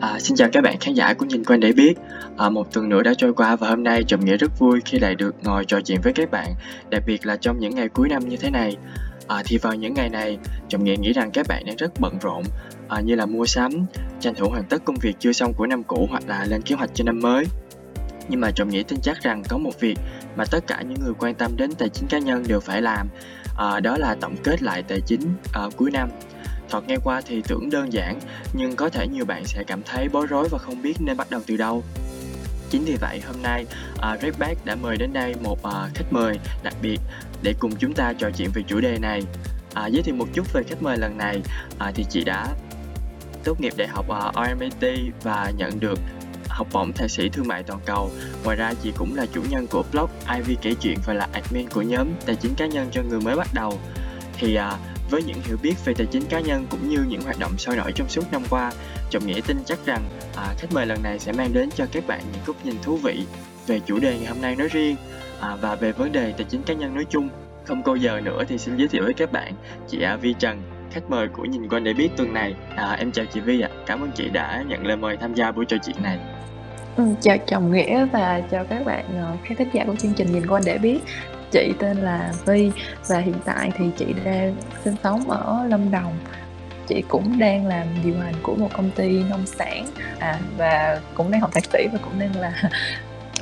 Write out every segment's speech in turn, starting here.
À, xin chào các bạn khán giả của Nhìn Quanh Để Biết. À, Một tuần nữa đã trôi qua và hôm nay Trầm Nghĩa rất vui khi lại được ngồi trò chuyện với các bạn Đặc biệt là trong những ngày cuối năm như thế này. À, Thì vào những ngày này Trầm Nghĩa nghĩ rằng các bạn đang rất bận rộn à, Như là mua sắm, tranh thủ hoàn tất công việc chưa xong của năm cũ Hoặc là lên kế hoạch cho năm mới. Nhưng mà Trầm Nghĩa tin chắc rằng có một việc mà tất cả những người quan tâm đến tài chính cá nhân đều phải làm à, Đó là tổng kết lại tài chính à, cuối năm. Thoạt nghe qua thì tưởng đơn giản, nhưng có thể nhiều bạn sẽ cảm thấy bối rối và không biết nên bắt đầu từ đâu. Chính vì vậy hôm nay à, uh, Redback đã mời đến đây một uh, khách mời đặc biệt để cùng chúng ta trò chuyện về chủ đề này. Uh, giới thiệu một chút về khách mời lần này uh, thì chị đã tốt nghiệp đại học uh, RMIT và nhận được học bổng thạc sĩ thương mại toàn cầu. Ngoài ra chị cũng là chủ nhân của blog Ivy kể chuyện và là admin của nhóm tài chính cá nhân cho người mới bắt đầu. Thì uh, với những hiểu biết về tài chính cá nhân cũng như những hoạt động sôi nổi trong suốt năm qua, Trọng Nghĩa tin chắc rằng à, khách mời lần này sẽ mang đến cho các bạn những góc nhìn thú vị về chủ đề ngày hôm nay nói riêng à, và về vấn đề tài chính cá nhân nói chung. Không câu giờ nữa thì xin giới thiệu với các bạn chị à, Vi Trần, khách mời của Nhìn Quanh Để Biết tuần này. À, em chào chị Vi ạ, à. cảm ơn chị đã nhận lời mời tham gia buổi trò chuyện này. Ừ, chào chồng Nghĩa và chào các bạn ờ, khán thính giả của chương trình Nhìn Quanh Để Biết chị tên là Vi và hiện tại thì chị đang sinh sống ở Lâm Đồng. Chị cũng đang làm điều hành của một công ty nông sản à, và cũng đang học thạc sĩ và cũng đang là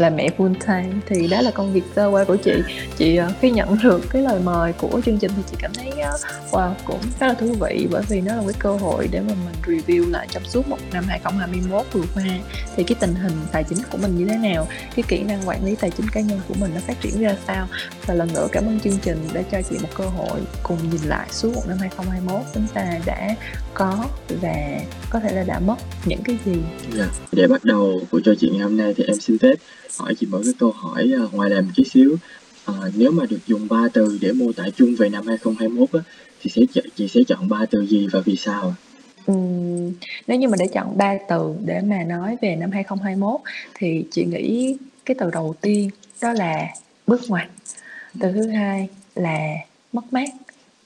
là mẹ full time thì đó là công việc sơ qua của chị. Chị ờ, khi nhận được cái lời mời của chương trình thì chị cảm thấy ờ, wow, cũng rất là thú vị bởi vì nó là một cái cơ hội để mà mình review lại trong suốt một năm 2021 vừa qua. Thì cái tình hình tài chính của mình như thế nào cái kỹ năng quản lý tài chính cá nhân của mình nó phát triển ra sao. Và lần nữa cảm ơn chương trình đã cho chị một cơ hội cùng nhìn lại suốt một năm 2021 chúng ta đã có và có thể là đã mất những cái gì yeah. Dạ. để bắt đầu buổi trò chuyện ngày hôm nay thì em xin phép hỏi chị một cái câu hỏi uh, ngoài làm chút xíu uh, nếu mà được dùng ba từ để mô tả chung về năm 2021 á, thì sẽ chị sẽ chọn ba từ gì và vì sao Uhm, nếu như mà để chọn ba từ để mà nói về năm 2021 thì chị nghĩ cái từ đầu tiên đó là bước ngoặt từ thứ hai là mất mát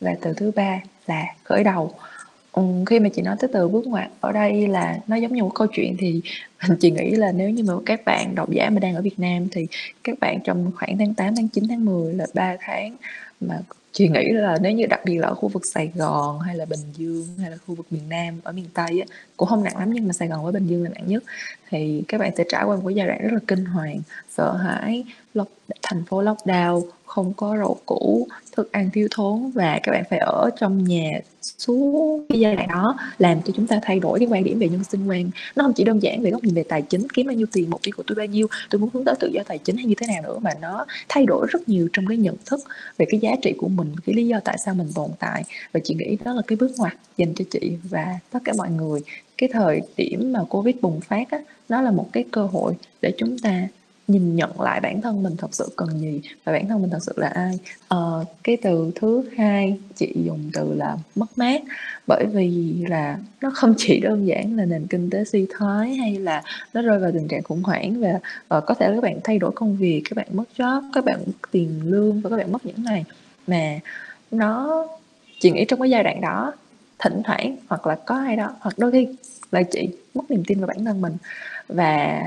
và từ thứ ba là khởi đầu Ừ, khi mà chị nói tới từ bước ngoặt ở đây là nó giống như một câu chuyện thì chị nghĩ là nếu như mà các bạn độc giả mà đang ở Việt Nam thì các bạn trong khoảng tháng 8, tháng 9, tháng 10 là 3 tháng mà chị nghĩ là nếu như đặc biệt là ở khu vực Sài Gòn hay là Bình Dương hay là khu vực miền Nam ở miền Tây á, cũng không nặng lắm nhưng mà Sài Gòn với Bình Dương là nặng nhất thì các bạn sẽ trải qua một cái giai đoạn rất là kinh hoàng sợ hãi lock, thành phố lockdown không có rau củ thức ăn thiếu thốn và các bạn phải ở trong nhà suốt cái giai đoạn đó làm cho chúng ta thay đổi cái quan điểm về nhân sinh quan. Nó không chỉ đơn giản về góc nhìn về tài chính kiếm bao nhiêu tiền mục tiêu của tôi bao nhiêu tôi muốn hướng tới tự do tài chính hay như thế nào nữa mà nó thay đổi rất nhiều trong cái nhận thức về cái giá trị của mình cái lý do tại sao mình tồn tại. Và chị nghĩ đó là cái bước ngoặt dành cho chị và tất cả mọi người cái thời điểm mà covid bùng phát á nó là một cái cơ hội để chúng ta nhìn nhận lại bản thân mình thật sự cần gì và bản thân mình thật sự là ai. Ờ, cái từ thứ hai chị dùng từ là mất mát bởi vì là nó không chỉ đơn giản là nền kinh tế suy thoái hay là nó rơi vào tình trạng khủng hoảng và uh, có thể là các bạn thay đổi công việc các bạn mất job các bạn mất tiền lương và các bạn mất những này mà nó chị nghĩ trong cái giai đoạn đó thỉnh thoảng hoặc là có ai đó hoặc đôi khi là chị mất niềm tin vào bản thân mình. Và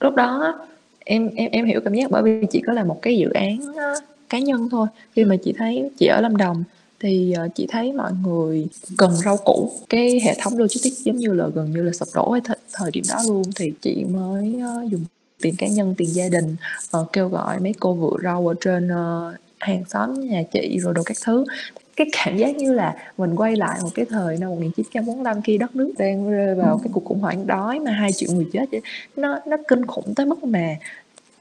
lúc đó em em em hiểu cảm giác bởi vì chị có là một cái dự án ờ, cá nhân thôi. Khi mà chị thấy chị ở lâm đồng thì ờ, chị thấy mọi người cần rau củ. Cái hệ thống logistics giống như là gần như là sụp đổ ở th- thời điểm đó luôn. Thì chị mới uh, dùng tiền cá nhân tiền gia đình uh, kêu gọi mấy cô vựa rau ở trên uh, hàng xóm nhà chị rồi đồ các thứ cái cảm giác như là mình quay lại một cái thời năm 1945 khi đất nước đang rơi vào cái cuộc khủng hoảng đói mà hai triệu người chết nó nó kinh khủng tới mức mà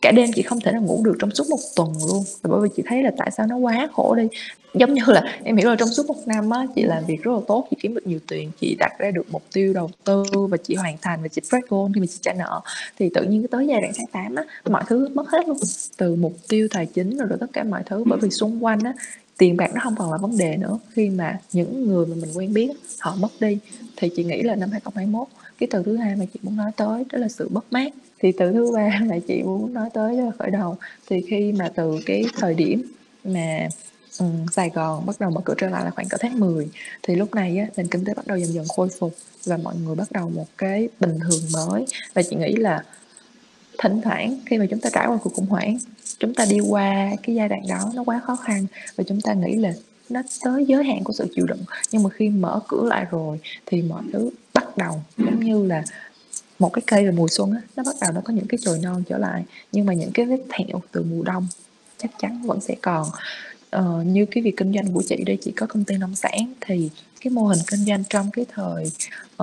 cả đêm chị không thể nào ngủ được trong suốt một tuần luôn. Bởi vì chị thấy là tại sao nó quá khổ đi. Giống như là em hiểu là trong suốt một năm á chị làm việc rất là tốt chị kiếm được nhiều tiền chị đặt ra được mục tiêu đầu tư và chị hoàn thành và chị break goal khi mà chị trả nợ thì tự nhiên tới giai đoạn tháng 8 á mọi thứ mất hết luôn. Từ mục tiêu tài chính rồi, rồi tất cả mọi thứ bởi vì xung quanh á tiền bạc nó không còn là vấn đề nữa. Khi mà những người mà mình quen biết họ mất đi thì chị nghĩ là năm 2021 cái từ thứ hai mà chị muốn nói tới đó là sự mất mát. Thì từ thứ ba là chị muốn nói tới đó là khởi đầu. Thì khi mà từ cái thời điểm mà ừm, Sài Gòn bắt đầu mở cửa trở lại là khoảng cỡ tháng 10 thì lúc này á, nền kinh tế bắt đầu dần dần khôi phục và mọi người bắt đầu một cái bình thường mới. Và chị nghĩ là thỉnh thoảng khi mà chúng ta trải qua cuộc khủng hoảng chúng ta đi qua cái giai đoạn đó nó quá khó khăn và chúng ta nghĩ là nó tới giới hạn của sự chịu đựng. Nhưng mà khi mở cửa lại rồi thì mọi thứ bắt đầu giống như là một cái cây về mùa xuân á nó bắt đầu nó có những cái chồi non trở lại. Nhưng mà những cái vết thẹo từ mùa đông chắc chắn vẫn sẽ còn. Ờ, như cái việc kinh doanh của chị đây chị có công ty nông sản thì cái mô hình kinh doanh trong cái thời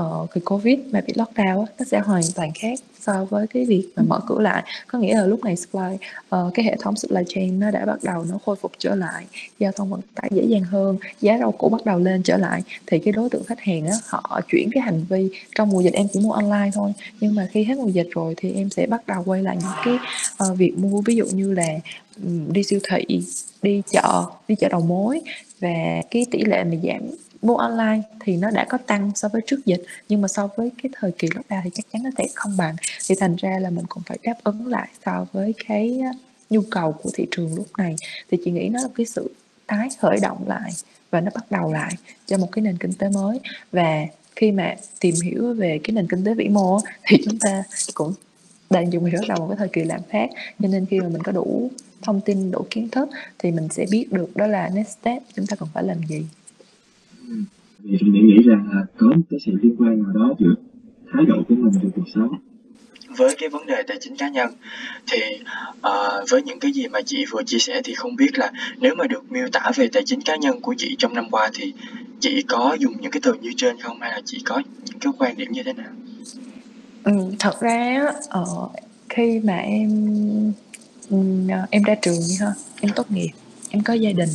uh, cái covid mà bị lockdown á, nó sẽ hoàn toàn khác so với cái việc mà mở cửa lại. Có nghĩa là lúc này supply uh, cái hệ thống supply chain nó đã bắt đầu nó khôi phục trở lại giao thông vận tải dễ dàng hơn giá rau củ bắt đầu lên trở lại thì cái đối tượng khách hàng á, họ chuyển cái hành vi trong mùa dịch em chỉ mua online thôi nhưng mà khi hết mùa dịch rồi thì em sẽ bắt đầu quay lại những cái uh, việc mua. Ví dụ như là um, đi siêu thị đi chợ đi chợ đầu mối và cái tỷ lệ mà giảm mua online thì nó đã có tăng so với trước dịch, nhưng mà so với cái thời kỳ lockdown thì chắc chắn nó sẽ không bằng. Thì thành ra là mình cũng phải đáp ứng lại so với cái ờ, nhu cầu của thị trường lúc này. Thì chị nghĩ nó là cái sự tái khởi động lại và nó bắt đầu lại cho một cái nền kinh tế mới. Và khi mà tìm hiểu về cái nền kinh tế vĩ mô thì chúng ta cũng đang dùng hiểu đầu một cái thời kỳ lạm phát. Cho nên khi mà mình có đủ thông tin, đủ kiến thức thì mình sẽ biết được đó là next step chúng ta cần phải làm gì vì thì nghĩ rằng là có một cái sự liên quan nào đó giữa thái độ của mình về cuộc sống với cái vấn đề tài chính cá nhân thì uh, với những cái gì mà chị vừa chia sẻ thì không biết là nếu mà được miêu tả về tài chính cá nhân của chị trong năm qua thì chị có dùng những cái từ như trên không hay là chị có những cái quan điểm như thế nào? Ừ, thật ra uh, khi mà em em ra trường ha em tốt nghiệp em có gia đình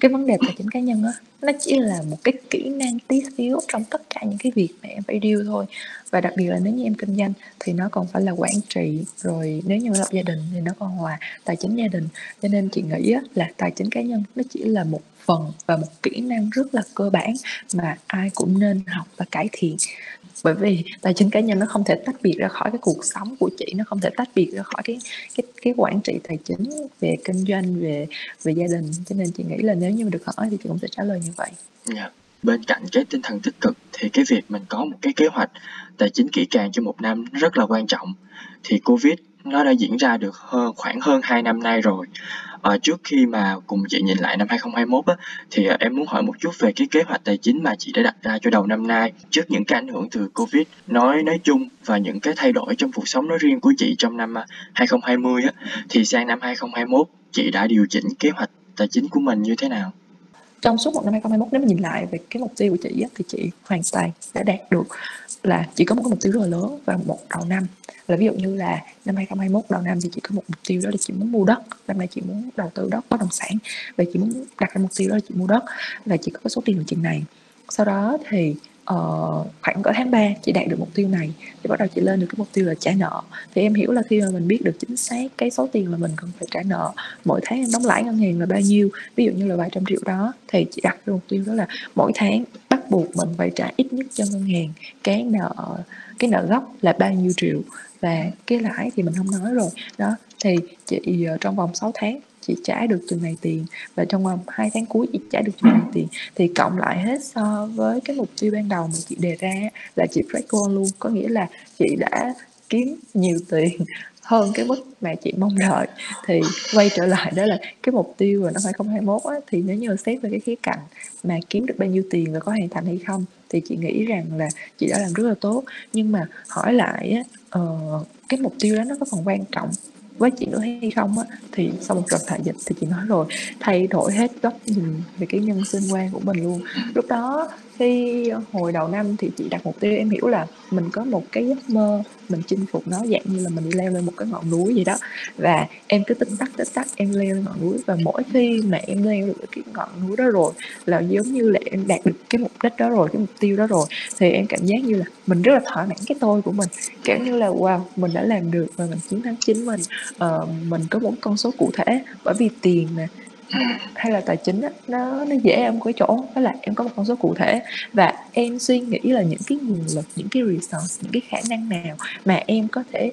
cái vấn đề tài chính cá nhân á nó chỉ là một cái kỹ năng tí xíu trong tất cả những cái việc mà em phải deal thôi. Và đặc biệt là nếu như em kinh doanh thì nó còn phải là quản trị, rồi nếu như lập gia đình thì nó còn là tài chính gia đình. Cho nên chị nghĩ là tài chính cá nhân nó chỉ là một phần và một kỹ năng rất là cơ bản mà ai cũng nên học và cải thiện. Bởi vì tài chính cá nhân nó không thể tách biệt ra khỏi cái cuộc sống của chị, nó không thể tách biệt ra khỏi cái cái cái quản trị tài chính về kinh doanh, về về gia đình. Cho nên chị nghĩ là nếu như mà được hỏi thì chị cũng sẽ trả lời như vậy yeah. Bên cạnh cái tinh thần tích cực thì cái việc mình có một cái kế hoạch tài chính kỹ càng cho một năm rất là quan trọng thì covid nó đã diễn ra được hơn khoảng hơn 2 năm nay rồi à, trước khi mà cùng chị nhìn lại năm 2021 á, thì ờ, em muốn hỏi một chút về cái kế hoạch tài chính mà chị đã đặt ra cho đầu năm nay trước những cái ảnh hưởng từ Covid nói nói chung và những cái thay đổi trong cuộc sống nói riêng của chị trong năm ờ, 2020 á, thì sang năm 2021 chị đã điều chỉnh kế hoạch tài chính của mình như thế nào? Trong suốt một năm 2021 nếu mà nhìn lại về cái mục tiêu của chị á, thì chị hoàn toàn đã đạt được là chỉ có một cái mục tiêu rất là lớn vào một đầu năm. Là ví dụ như là năm 2021 đầu năm thì chị có một mục tiêu đó là chị muốn mua đất. Năm nay chị muốn đầu tư đất bất động sản. Và chị muốn đặt ra mục tiêu đó là chị mua đất. Và chị có cái số tiền là chừng này. Sau đó thì uh, khoảng cỡ tháng 3 chị đạt được mục tiêu này thì bắt đầu chị lên được cái mục tiêu là trả nợ. Thì em hiểu là khi mà mình biết được chính xác cái số tiền mà mình cần phải trả nợ mỗi tháng em đóng lãi ngân hàng là bao nhiêu ví dụ như là vài trăm triệu đó thì chị đặt cái mục tiêu đó là mỗi tháng bắt buộc mình phải trả ít nhất cho ngân hàng cái nợ cái nợ gốc là bao nhiêu triệu và cái lãi thì mình không nói rồi. Đó, thì chị ờ, trong vòng 6 tháng chị trả được chừng này tiền và trong vòng hai tháng cuối chị trả được chừng này tiền. Thì cộng lại hết so với cái mục tiêu ban đầu mà chị đề ra là chị break goal luôn. Có nghĩa là chị đã kiếm nhiều tiền hơn cái mức mà chị mong đợi. Thì quay trở lại đó là cái mục tiêu vào năm 2021 á, thì nếu như xét về cái khía cạnh mà kiếm được bao nhiêu tiền và có hoàn thành hay không thì chị nghĩ rằng là chị đã làm rất là tốt. Nhưng mà hỏi lại á, uh, cái mục tiêu đó nó có còn quan trọng với chị nữa hay không á thì sau một đợt đại dịch thì chị nói rồi thay đổi hết góc nhìn về cái nhân sinh quan của mình luôn. Lúc đó khi hồi đầu năm thì chị đặt mục tiêu em hiểu là mình có một cái giấc mơ mình chinh phục nó dạng như là mình leo lên một cái ngọn núi gì đó. Và em cứ tích tắc tích tắc em leo lên ngọn núi. Và mỗi khi mà em leo được cái ngọn núi đó rồi là giống như là em đạt được cái mục đích đó rồi cái mục tiêu đó rồi thì em cảm giác như là mình rất là thỏa mãn cái tôi của mình. Kiểu như là wow mình đã làm được và mình chiến thắng chính mình. Uh, mình có một con số cụ thể. Bởi vì tiền mà hay là tài chính á, nó nó dễ em có cái chỗ. Đó là em có một con số cụ thể. Và em suy nghĩ là những cái nguồn lực những cái resource những cái khả năng nào mà em có thể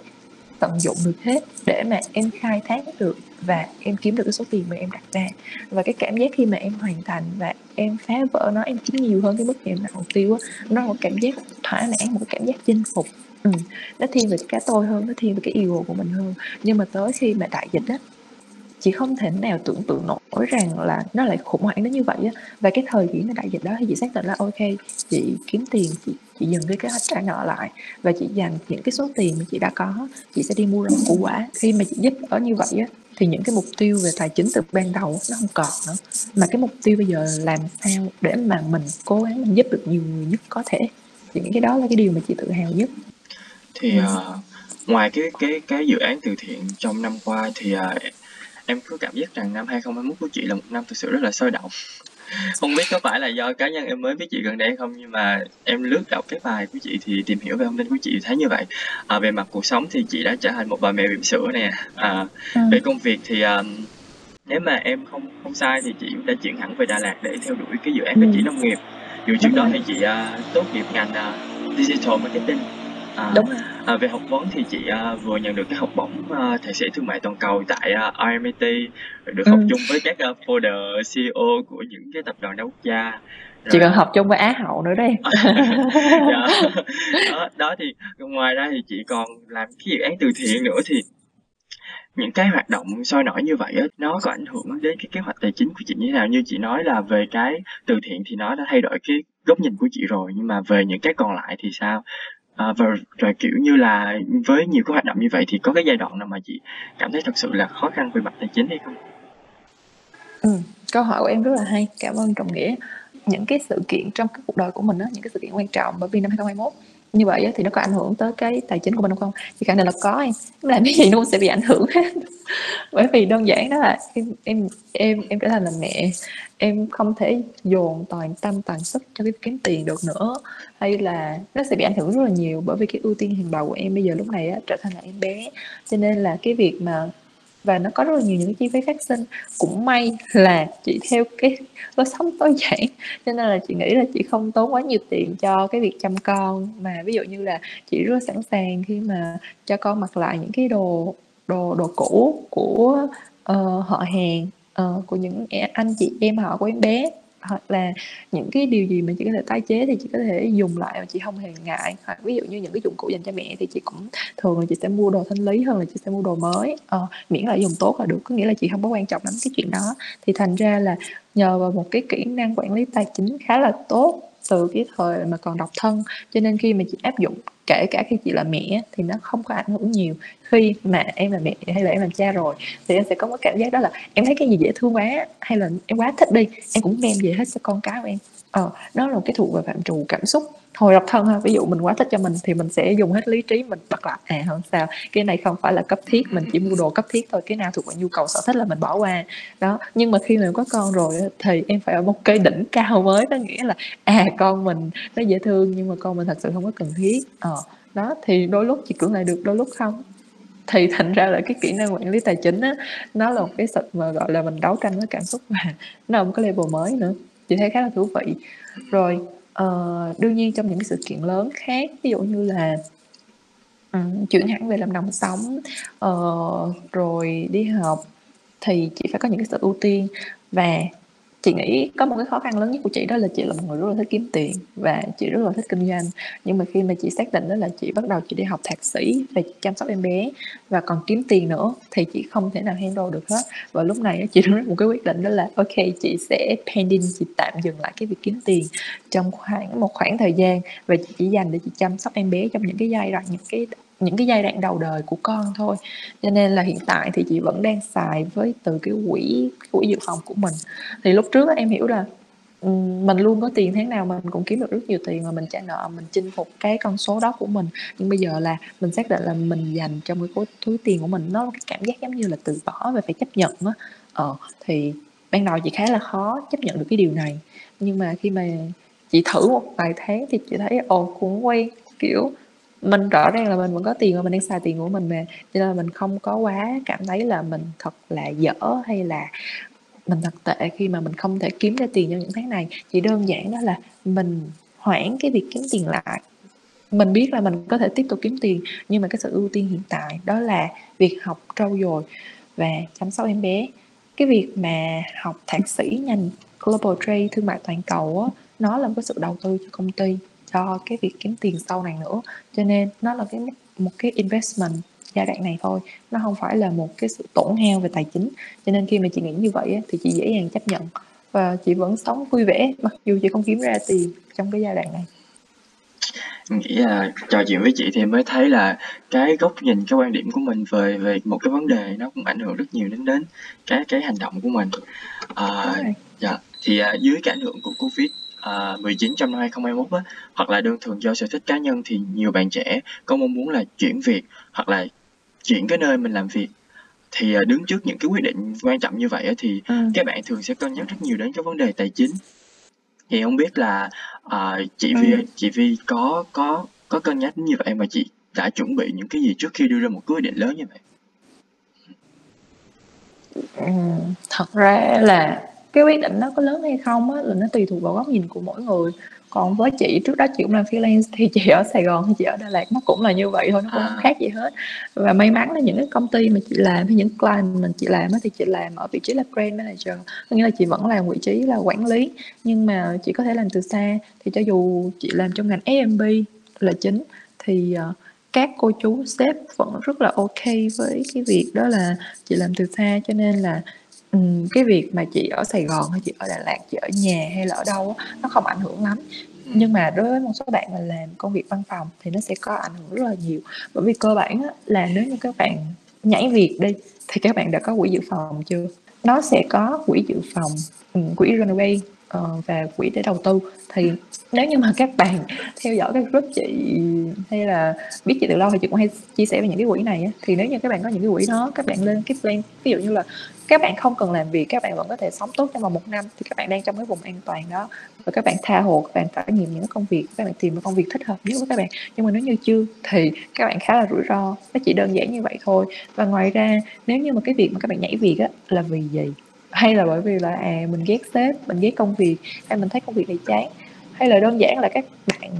tận dụng được hết để mà em khai thác được và em kiếm được cái số tiền mà em đặt ra. Và cái cảm giác khi mà em hoàn thành và em phá vỡ nó em kiếm nhiều hơn cái mức em đặt mục tiêu á nó là một cảm giác thỏa mãn một cái cảm giác chinh phục. Ừ. nó thiên về cái tôi hơn nó thiên về cái ego của mình hơn. Nhưng mà tới khi mà đại dịch á chị không thể nào tưởng tượng nổi rằng là nó lại khủng hoảng đến như vậy á. Và cái thời điểm đại dịch đó thì chị xác định là ok chị kiếm tiền chị chị dừng cái kế hoạch trả nợ lại. Và chị dành những cái số tiền mà chị đã có chị sẽ đi mua rau củ quả. Khi mà chị giúp ở như vậy á thì những cái mục tiêu về tài chính từ ban đầu nó không còn nữa. Mà cái mục tiêu bây giờ làm sao để mà mình cố gắng mình giúp được nhiều người nhất có thể? Thì những cái đó là cái điều mà chị tự hào nhất. Thì uh, ngoài cái cái cái dự án từ thiện trong năm qua thì uh, em có cảm giác rằng năm 2021 của chị là một năm thực sự rất là sôi động. Không biết có phải là do cá nhân em mới biết chị gần đây không nhưng mà em lướt đọc cái bài của chị thì tìm hiểu về thông tin của chị thấy như vậy. À, về mặt cuộc sống thì chị đã trở thành một bà mẹ bỉm sữa nè. À, ừ. về công việc thì um, nếu mà em không không sai thì chị đã chuyển hẳn về Đà Lạt để theo đuổi cái dự án ừ. phát triển nông nghiệp. Dù trước đó thì chị uh, tốt nghiệp ngành uh, digital marketing À, Đúng rồi. à, về học vấn thì chị à, vừa nhận được cái học bổng à, thạc sĩ thương mại toàn cầu tại à, RMIT rồi được học Ừ. chung với các à, founder CEO của những cái tập đoàn đa quốc gia Chị rồi còn học chung với Á hậu nữa đấy. dạ. đó, đó thì ngoài ra thì chị còn làm cái dự án từ thiện nữa thì những cái hoạt động sôi nổi như vậy á nó có ảnh hưởng đến cái kế hoạch tài chính của chị như thế nào như chị nói là về cái từ thiện thì nó đã thay đổi cái góc nhìn của chị rồi nhưng mà về những cái còn lại thì sao À, và rồi, kiểu như là, với nhiều cái hoạt động như vậy thì có cái giai đoạn nào mà chị cảm thấy thật sự là khó khăn về mặt tài chính hay không? ừ, câu hỏi của em rất là hay, cảm ơn Trọng Nghĩa. Những cái sự kiện trong cái cuộc đời của mình á, những cái sự kiện quan trọng bởi vì năm 2021 như vậy thì nó có ảnh hưởng tới cái tài chính của mình không? Thì khẳng định là có em, làm cái gì nó cũng sẽ bị ảnh hưởng hết. Bởi vì đơn giản đó là em em em em trở thành là mẹ, em không thể dồn toàn tâm toàn sức cho cái kiếm tiền được nữa, hay là nó sẽ bị ảnh hưởng rất là nhiều bởi vì cái ưu tiên hàng đầu của em bây giờ lúc này á, trở thành là em bé. Cho nên là cái việc mà và nó có rất là nhiều những cái chi phí phát sinh. Cũng may là chị theo cái lối sống tối giản. Cho nên là chị nghĩ là chị không tốn quá nhiều tiền cho cái việc chăm con. Mà ví dụ như là chị rất là sẵn sàng khi mà cho con mặc lại những cái đồ đồ đồ cũ của uh, họ hàng uh, của những anh chị em họ của em bé hoặc là những cái điều gì mà chị có thể tái chế thì chị có thể dùng lại mà chị không hề ngại. Hoặc ví dụ như những cái dụng cụ dành cho mẹ thì chị cũng thường là chị sẽ mua đồ thanh lý hơn là chị sẽ mua đồ mới. Ờ, miễn là dùng tốt là được có nghĩa là chị không có quan trọng lắm cái chuyện đó. Thì thành ra là nhờ vào một cái kỹ năng quản lý tài chính khá là tốt từ cái thời mà còn độc thân cho nên khi mà chị áp dụng kể cả khi chị là mẹ thì nó không có ảnh hưởng nhiều. Khi mà em là mẹ hay là em làm cha rồi, thì em sẽ có cái cảm giác đó là em thấy cái gì dễ thương quá, hay là em quá thích đi, em cũng đem về hết cho con cái của em. Ờ đó là một cái thuộc về phạm trù cảm xúc hồi độc thân ha. Ví dụ mình quá thích cho mình thì mình sẽ dùng hết lý trí mình. Bật lại à không sao, cái này không phải là cấp thiết, mình chỉ mua đồ cấp thiết thôi. Cái nào thuộc về nhu cầu, sở thích là mình bỏ qua. Đó, nhưng mà khi mà có con rồi thì em phải ở một cái đỉnh cao mới. Có nghĩa là à con mình nó dễ thương, nhưng mà con mình thật sự không có cần thiết. Ờ đó, thì đôi lúc chị cưỡng lại được, đôi lúc không. Thì thành ra là cái kỹ năng quản lý tài chính á, nó là một cái sự mà, gọi là, mình đấu tranh với cảm xúc và nó là một cái level mới nữa. Chị thấy khá là thú vị. Rồi uh, đương nhiên trong những cái sự kiện lớn khác ví dụ như là um, chuyển hẳn về làm đồng sống uh, rồi đi học thì chị phải có những cái sự ưu tiên. Và chị nghĩ có một cái khó khăn lớn nhất của chị đó là chị là một người rất là thích kiếm tiền và chị rất là thích kinh doanh. Nhưng mà khi mà chị xác định đó là chị bắt đầu chị đi học thạc sĩ về chăm sóc em bé và còn kiếm tiền nữa thì chị không thể nào handle được hết. Và lúc này chị đưa ra một cái quyết định đó là, ok, chị sẽ pending, chị tạm dừng lại cái việc kiếm tiền trong khoảng, một khoảng thời gian và chị chỉ dành để chị chăm sóc em bé trong những cái giai đoạn, những cái những cái giai đoạn đầu đời của con thôi. Cho nên là hiện tại thì chị vẫn đang xài với từ cái quỹ quỹ dự phòng của mình. Thì lúc trước em hiểu là ừ, mình luôn có tiền, tháng nào mình cũng kiếm được rất nhiều tiền mà mình trả nợ, mình chinh phục cái con số đó của mình. Nhưng bây giờ là mình xác định là mình dành trong cái túi tiền của mình, nó cái cảm giác giống như là từ bỏ và phải chấp nhận á. Ờ thì ban đầu chị khá là khó chấp nhận được cái điều này. Nhưng mà khi mà chị thử một vài tháng thì chị thấy, ồ, cũng quen, kiểu mình rõ ràng là mình vẫn có tiền và mình đang xài tiền của mình mà. Cho nên là mình không có quá cảm thấy là mình thật là dở hay là mình thật tệ khi mà mình không thể kiếm ra tiền trong những tháng này. Chỉ đơn giản đó là mình hoãn cái việc kiếm tiền lại. Mình biết là mình có thể tiếp tục kiếm tiền nhưng mà cái sự ưu tiên hiện tại đó là việc học trau dồi và chăm sóc em bé. Cái việc mà học thạc sĩ ngành global trade thương mại toàn cầu đó, nó là một cái sự đầu tư cho công ty cho cái việc kiếm tiền sau này nữa. Cho nên nó là cái một cái investment giai đoạn này thôi. Nó không phải là một cái sự tổn hao về tài chính. Cho nên khi mà chị nghĩ như vậy thì chị dễ dàng chấp nhận. Và chị vẫn sống vui vẻ mặc dù chị không kiếm ra tiền trong cái giai đoạn này. Nghĩ là trò chuyện với chị thì mới thấy là cái góc nhìn cái quan điểm của mình về về một cái vấn đề nó cũng ảnh hưởng rất nhiều đến đến cái cái hành động của mình. À, dạ thì à, dưới cái ảnh hưởng của covid à, 19 trong năm 2021 á, hoặc là đơn thuần do sở thích cá nhân thì nhiều bạn trẻ có mong muốn là chuyển việc hoặc là chuyển cái nơi mình làm việc thì à, đứng trước những cái quyết định quan trọng như vậy á, thì ừ. các bạn thường sẽ cân nhắc rất nhiều đến cái vấn đề tài chính thì không biết là uh, chị Vi ừ. chị Vi có có có cân nhắc như vậy mà chị đã chuẩn bị những cái gì trước khi đưa ra một quyết định lớn như vậy ừ, thật ra là cái quyết định nó có lớn hay không á là nó tùy thuộc vào góc nhìn của mỗi người. Còn với chị trước đó chị cũng làm freelance thì chị ở Sài Gòn hay chị ở Đà Lạt nó cũng là như vậy thôi nó cũng à. không khác gì hết. Và may mắn là những cái công ty mà chị làm hay những client mình chị làm thì chị làm ở vị trí là brand manager. Có nghĩa là chị vẫn làm vị trí là quản lý nhưng mà chị có thể làm từ xa. Thì cho dù chị làm trong ngành F&B là chính thì uh, các cô chú sếp vẫn rất là ok với cái việc đó là chị làm từ xa. Cho nên là Cái việc mà chị ở Sài Gòn hay chị ở Đà Lạt, chị ở nhà hay là ở đâu nó không ảnh hưởng lắm. Nhưng mà đối với một số bạn mà làm công việc văn phòng thì nó sẽ có ảnh hưởng rất là nhiều. Bởi vì cơ bản là nếu như các bạn nhảy việc đi thì các bạn đã có quỹ dự phòng chưa? Nó sẽ có quỹ dự phòng, quỹ runaway, ờ, và quỹ để đầu tư. Thì nếu như mà các bạn theo dõi các group chị hay là biết chị từ lâu thì chị cũng hay chia sẻ về những cái quỹ này á, thì nếu như các bạn có những cái quỹ đó, các bạn lên cái plan ví dụ như là các bạn không cần làm việc các bạn vẫn có thể sống tốt trong vòng một năm thì các bạn đang trong cái vùng an toàn đó và các bạn tha hồ các bạn trải nghiệm những công việc các bạn tìm một công việc thích hợp nhất với các bạn nhưng mà nếu như chưa thì các bạn khá là rủi ro nó chỉ đơn giản như vậy thôi và ngoài ra nếu như mà cái việc mà các bạn nhảy việc á là vì gì hay là bởi vì là à mình ghét sếp mình ghét công việc hay mình thấy công việc này chán hay là đơn giản là các bạn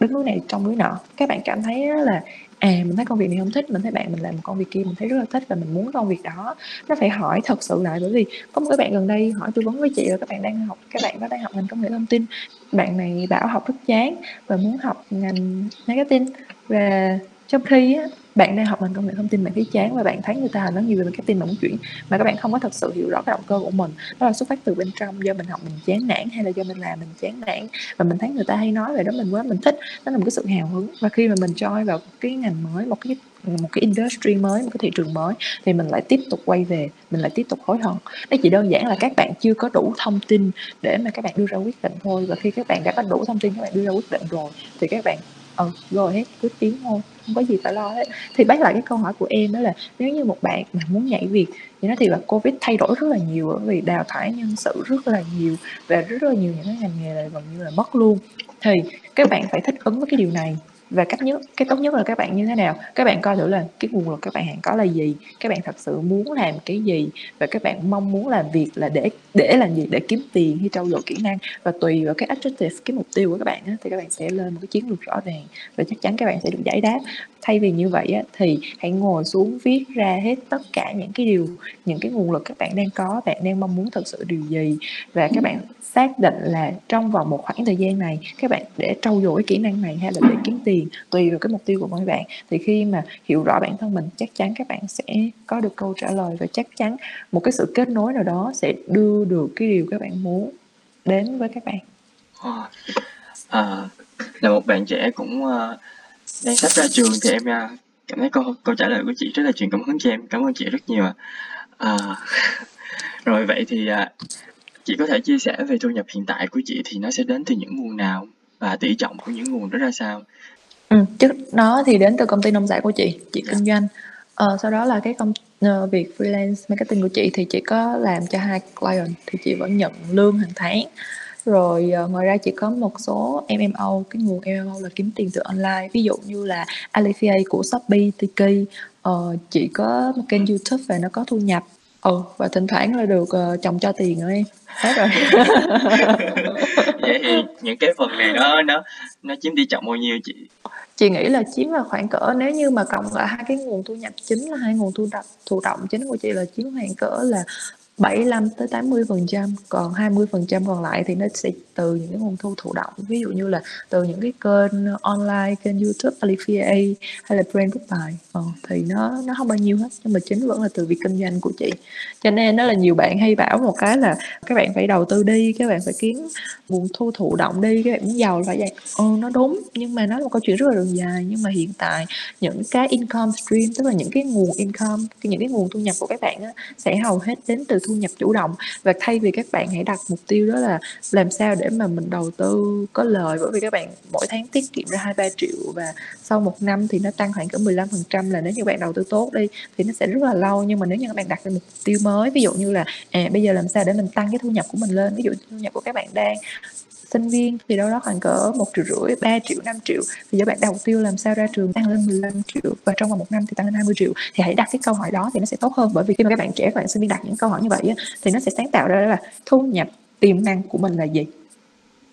đứng núi này trong núi nọ. Các bạn cảm thấy là à mình thấy công việc này không thích mình thấy bạn mình làm một công việc kia mình thấy rất là thích và mình muốn công việc đó. Nó phải hỏi thật sự lại bởi vì có một cái bạn gần đây hỏi tư vấn với chị là các bạn đang học các bạn đó đang học ngành công nghệ thông tin. Bạn này bảo học rất chán và muốn học ngành marketing. Và trong khi á, bạn đang học ngành công nghệ thông tin bạn thấy chán và bạn thấy người ta nói nhiều về marketing mà muốn chuyển mà các bạn không có thật sự hiểu rõ cái động cơ của mình. Đó là xuất phát từ bên trong do mình học mình chán nản hay là do mình làm mình chán nản và mình thấy người ta hay nói về đó mình quá mình thích. Đó là một cái sự hào hứng. Và khi mà mình join vào cái ngành mới một cái một cái industry mới một cái thị trường mới thì mình lại tiếp tục quay về mình lại tiếp tục hối hận. Nó chỉ đơn giản là các bạn chưa có đủ thông tin để mà các bạn đưa ra quyết định thôi. Và khi các bạn đã có đủ thông tin các bạn đưa ra quyết định rồi thì các bạn ừ, rồi hết cứ tiến thôi không có gì phải lo hết. Thì bác lại cái câu hỏi của em đó là, nếu như một bạn mà muốn nhảy việc thì nó thì là covid thay đổi rất là nhiều bởi vì đào thải nhân sự rất là nhiều và rất là nhiều những cái ngành nghề này gần như là mất luôn. Thì các bạn phải thích ứng với cái điều này và cách nhất cái tốt nhất là các bạn như thế nào? Các bạn coi thử là cái nguồn lực các bạn hiện có là gì? Các bạn thật sự muốn làm cái gì? Và các bạn mong muốn làm việc là để để làm gì? Để kiếm tiền hay trau dồi kỹ năng? Và tùy vào cái objective cái mục tiêu của các bạn á, thì các bạn sẽ lên một cái chiến lược rõ ràng. Và chắc chắn các bạn sẽ được giải đáp. Thay vì như vậy á, thì hãy ngồi xuống viết ra hết tất cả những cái điều những cái nguồn lực các bạn đang có bạn đang mong muốn thật sự điều gì. Và các bạn xác định là trong vòng một khoảng thời gian này các bạn để trau dồi kỹ năng này hay là để kiếm tiền tùy vào cái mục tiêu của mỗi bạn. Thì khi mà hiểu rõ bản thân mình chắc chắn các bạn sẽ có được câu trả lời và chắc chắn một cái sự kết nối nào đó sẽ đưa được cái điều các bạn muốn đến với các bạn. Ờ, à, là một bạn trẻ cũng uh, đang sắp ra trường thì em uh, cảm thấy câu câu trả lời của chị rất là truyền cảm hứng cho em. Cảm ơn chị rất nhiều à, rồi vậy thì uh, chị có thể chia sẻ về thu nhập hiện tại của chị thì nó sẽ đến từ những nguồn nào và tỷ trọng của những nguồn đó ra sao? Ừ, trước đó thì đến từ công ty nông sản của chị, chị kinh doanh. Ờ, sau đó là cái công ờ, việc freelance marketing của chị thì chị có làm cho hai client thì chị vẫn nhận lương hàng tháng. Rồi ờ, ngoài ra chị có một số MMO, cái nguồn MMO là kiếm tiền từ online, ví dụ như là Alipay của Shopee, Tiki. Ờ, chị có một kênh YouTube và nó có thu nhập. Ừ, và thỉnh thoảng là được uh, chồng cho tiền nữa em. Hết rồi. vậy thì những cái phần này nó nó nó chiếm đi trọng bao nhiêu chị chị nghĩ là chiếm là khoảng cỡ nếu như mà cộng lại hai cái nguồn thu nhập chính là hai nguồn thu nhập thụ động chính của chị là chiếm khoảng cỡ là 75 tới 80 phần trăm còn 20 phần trăm còn lại thì nó sẽ từ những cái nguồn thu thụ động. Ví dụ như là từ những cái kênh online kênh YouTube Alifia hay là brand book bài. Ờ, thì nó nó không bao nhiêu hết nhưng mà chính vẫn là từ việc kinh doanh của chị. Cho nên đó là nhiều bạn hay bảo một cái là các bạn phải đầu tư đi các bạn phải kiếm nguồn thu thụ động đi các bạn muốn giàu là phải vậy. Ừ, nó đúng nhưng mà nó là một câu chuyện rất là đường dài. Nhưng mà hiện tại những cái income stream tức là những cái nguồn income những cái nguồn thu nhập của các bạn á, sẽ hầu hết đến từ thu nhập chủ động. Và thay vì các bạn hãy đặt mục tiêu đó là làm sao để mà mình đầu tư có lời, bởi vì các bạn mỗi tháng tiết kiệm ra hai ba triệu và sau một năm thì nó tăng khoảng cỡ 15 phần trăm là nếu như bạn đầu tư tốt đi thì nó sẽ rất là lâu. Nhưng mà nếu như các bạn đặt ra mục tiêu mới, ví dụ như là à bây giờ làm sao để mình tăng cái thu nhập của mình lên, ví dụ thu nhập của các bạn đang sinh viên thì đâu đó khoảng cỡ một triệu rưỡi 3 triệu 5 triệu. Thì giờ bạn đầu tiêu làm sao ra trường tăng lên 15 triệu và trong vòng một năm thì tăng lên 20 triệu. Thì hãy đặt cái câu hỏi đó thì nó sẽ tốt hơn bởi vì khi mà các bạn trẻ các bạn sinh viên đặt những câu hỏi như vậy á, thì nó sẽ sáng tạo ra là thu nhập tiềm năng của mình là gì?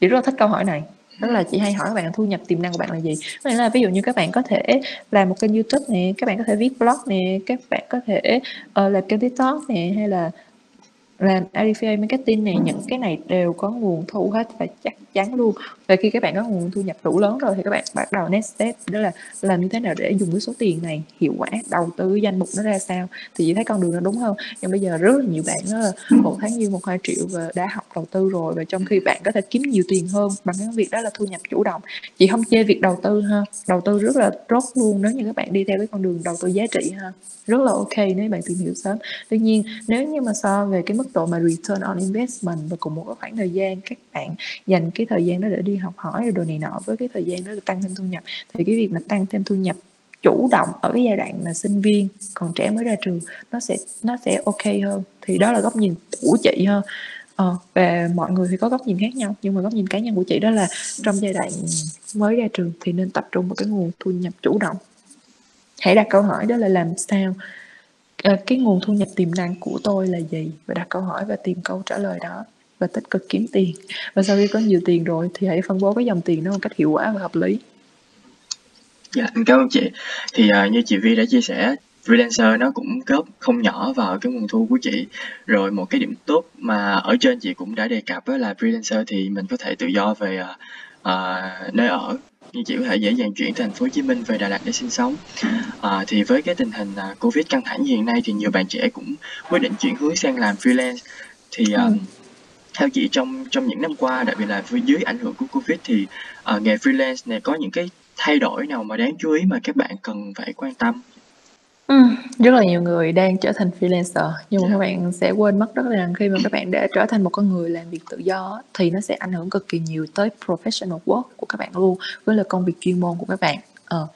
Chị rất là thích câu hỏi này. Đó là chị hay hỏi các bạn thu nhập tiềm năng của bạn là gì? Có nghĩa là ví dụ như các bạn có thể làm một kênh youtube nè các bạn có thể viết blog nè các bạn có thể uh, làm kênh tiktok nè hay là làm affiliate marketing này những cái này đều có nguồn thu hết và chắc chắn luôn. Và khi các bạn có nguồn thu nhập đủ lớn rồi thì các bạn bắt đầu next step, đó là làm như thế nào để dùng cái số tiền này hiệu quả, đầu tư danh mục nó ra sao. Thì chị thấy con đường nó đúng hơn. nhưng bây giờ rất là nhiều bạn đó một tháng như một hai triệu và đã học đầu tư rồi và trong khi bạn có thể kiếm nhiều tiền hơn bằng cái việc đó là thu nhập chủ động. Chị không chê việc đầu tư ha. Đầu tư rất là tốt luôn nếu như các bạn đi theo cái con đường đầu tư giá trị ha. Rất là ok nếu bạn tìm hiểu sớm. Tuy nhiên, nếu như mà so về cái mức độ mà return on investment và cùng một cái khoảng thời gian các bạn dành cái thời gian đó để đi học hỏi rồi đồ này nọ với cái thời gian đó tăng thêm thu nhập. Thì cái việc mà tăng thêm thu nhập chủ động ở cái giai đoạn mà sinh viên còn trẻ mới ra trường nó sẽ nó sẽ ok hơn. Thì đó là góc nhìn của chị hơn ờ, và mọi người thì có góc nhìn khác nhau nhưng mà góc nhìn cá nhân của chị đó là trong giai đoạn mới ra trường thì nên tập trung vào cái nguồn thu nhập chủ động. Hãy đặt câu hỏi đó là làm sao ờ, cái nguồn thu nhập tiềm năng của tôi là gì? Và đặt câu hỏi và tìm câu trả lời đó và tích cực kiếm tiền và sau khi có nhiều tiền rồi thì hãy phân bố cái dòng tiền đó một cách hiệu quả và hợp lý dạ cảm ơn chị thì uh, như chị Vi đã chia sẻ freelancer nó cũng góp không nhỏ vào cái nguồn thu của chị rồi một cái điểm tốt mà ở trên chị cũng đã đề cập đó là freelancer thì mình có thể tự do về uh, uh, nơi ở như chị có thể dễ dàng chuyển thành phố Hồ Chí Minh về Đà Lạt để sinh sống. À, thì với cái tình hình uh, Covid căng thẳng hiện nay thì nhiều bạn trẻ cũng quyết định chuyển hướng sang làm freelance. Thì uh. Theo chị trong trong những năm qua, đặc biệt là dưới ảnh hưởng của Covid thì uh, nghề freelance này có những cái thay đổi nào mà đáng chú ý mà các bạn cần phải quan tâm? Ừm, rất là nhiều người đang trở thành freelancer, nhưng mà các bạn sẽ quên mất đó rằng khi mà các bạn đã trở thành một con người làm việc tự do thì nó sẽ ảnh hưởng cực kỳ nhiều tới professional work của các bạn luôn, với là công việc chuyên môn của các bạn. Ờ,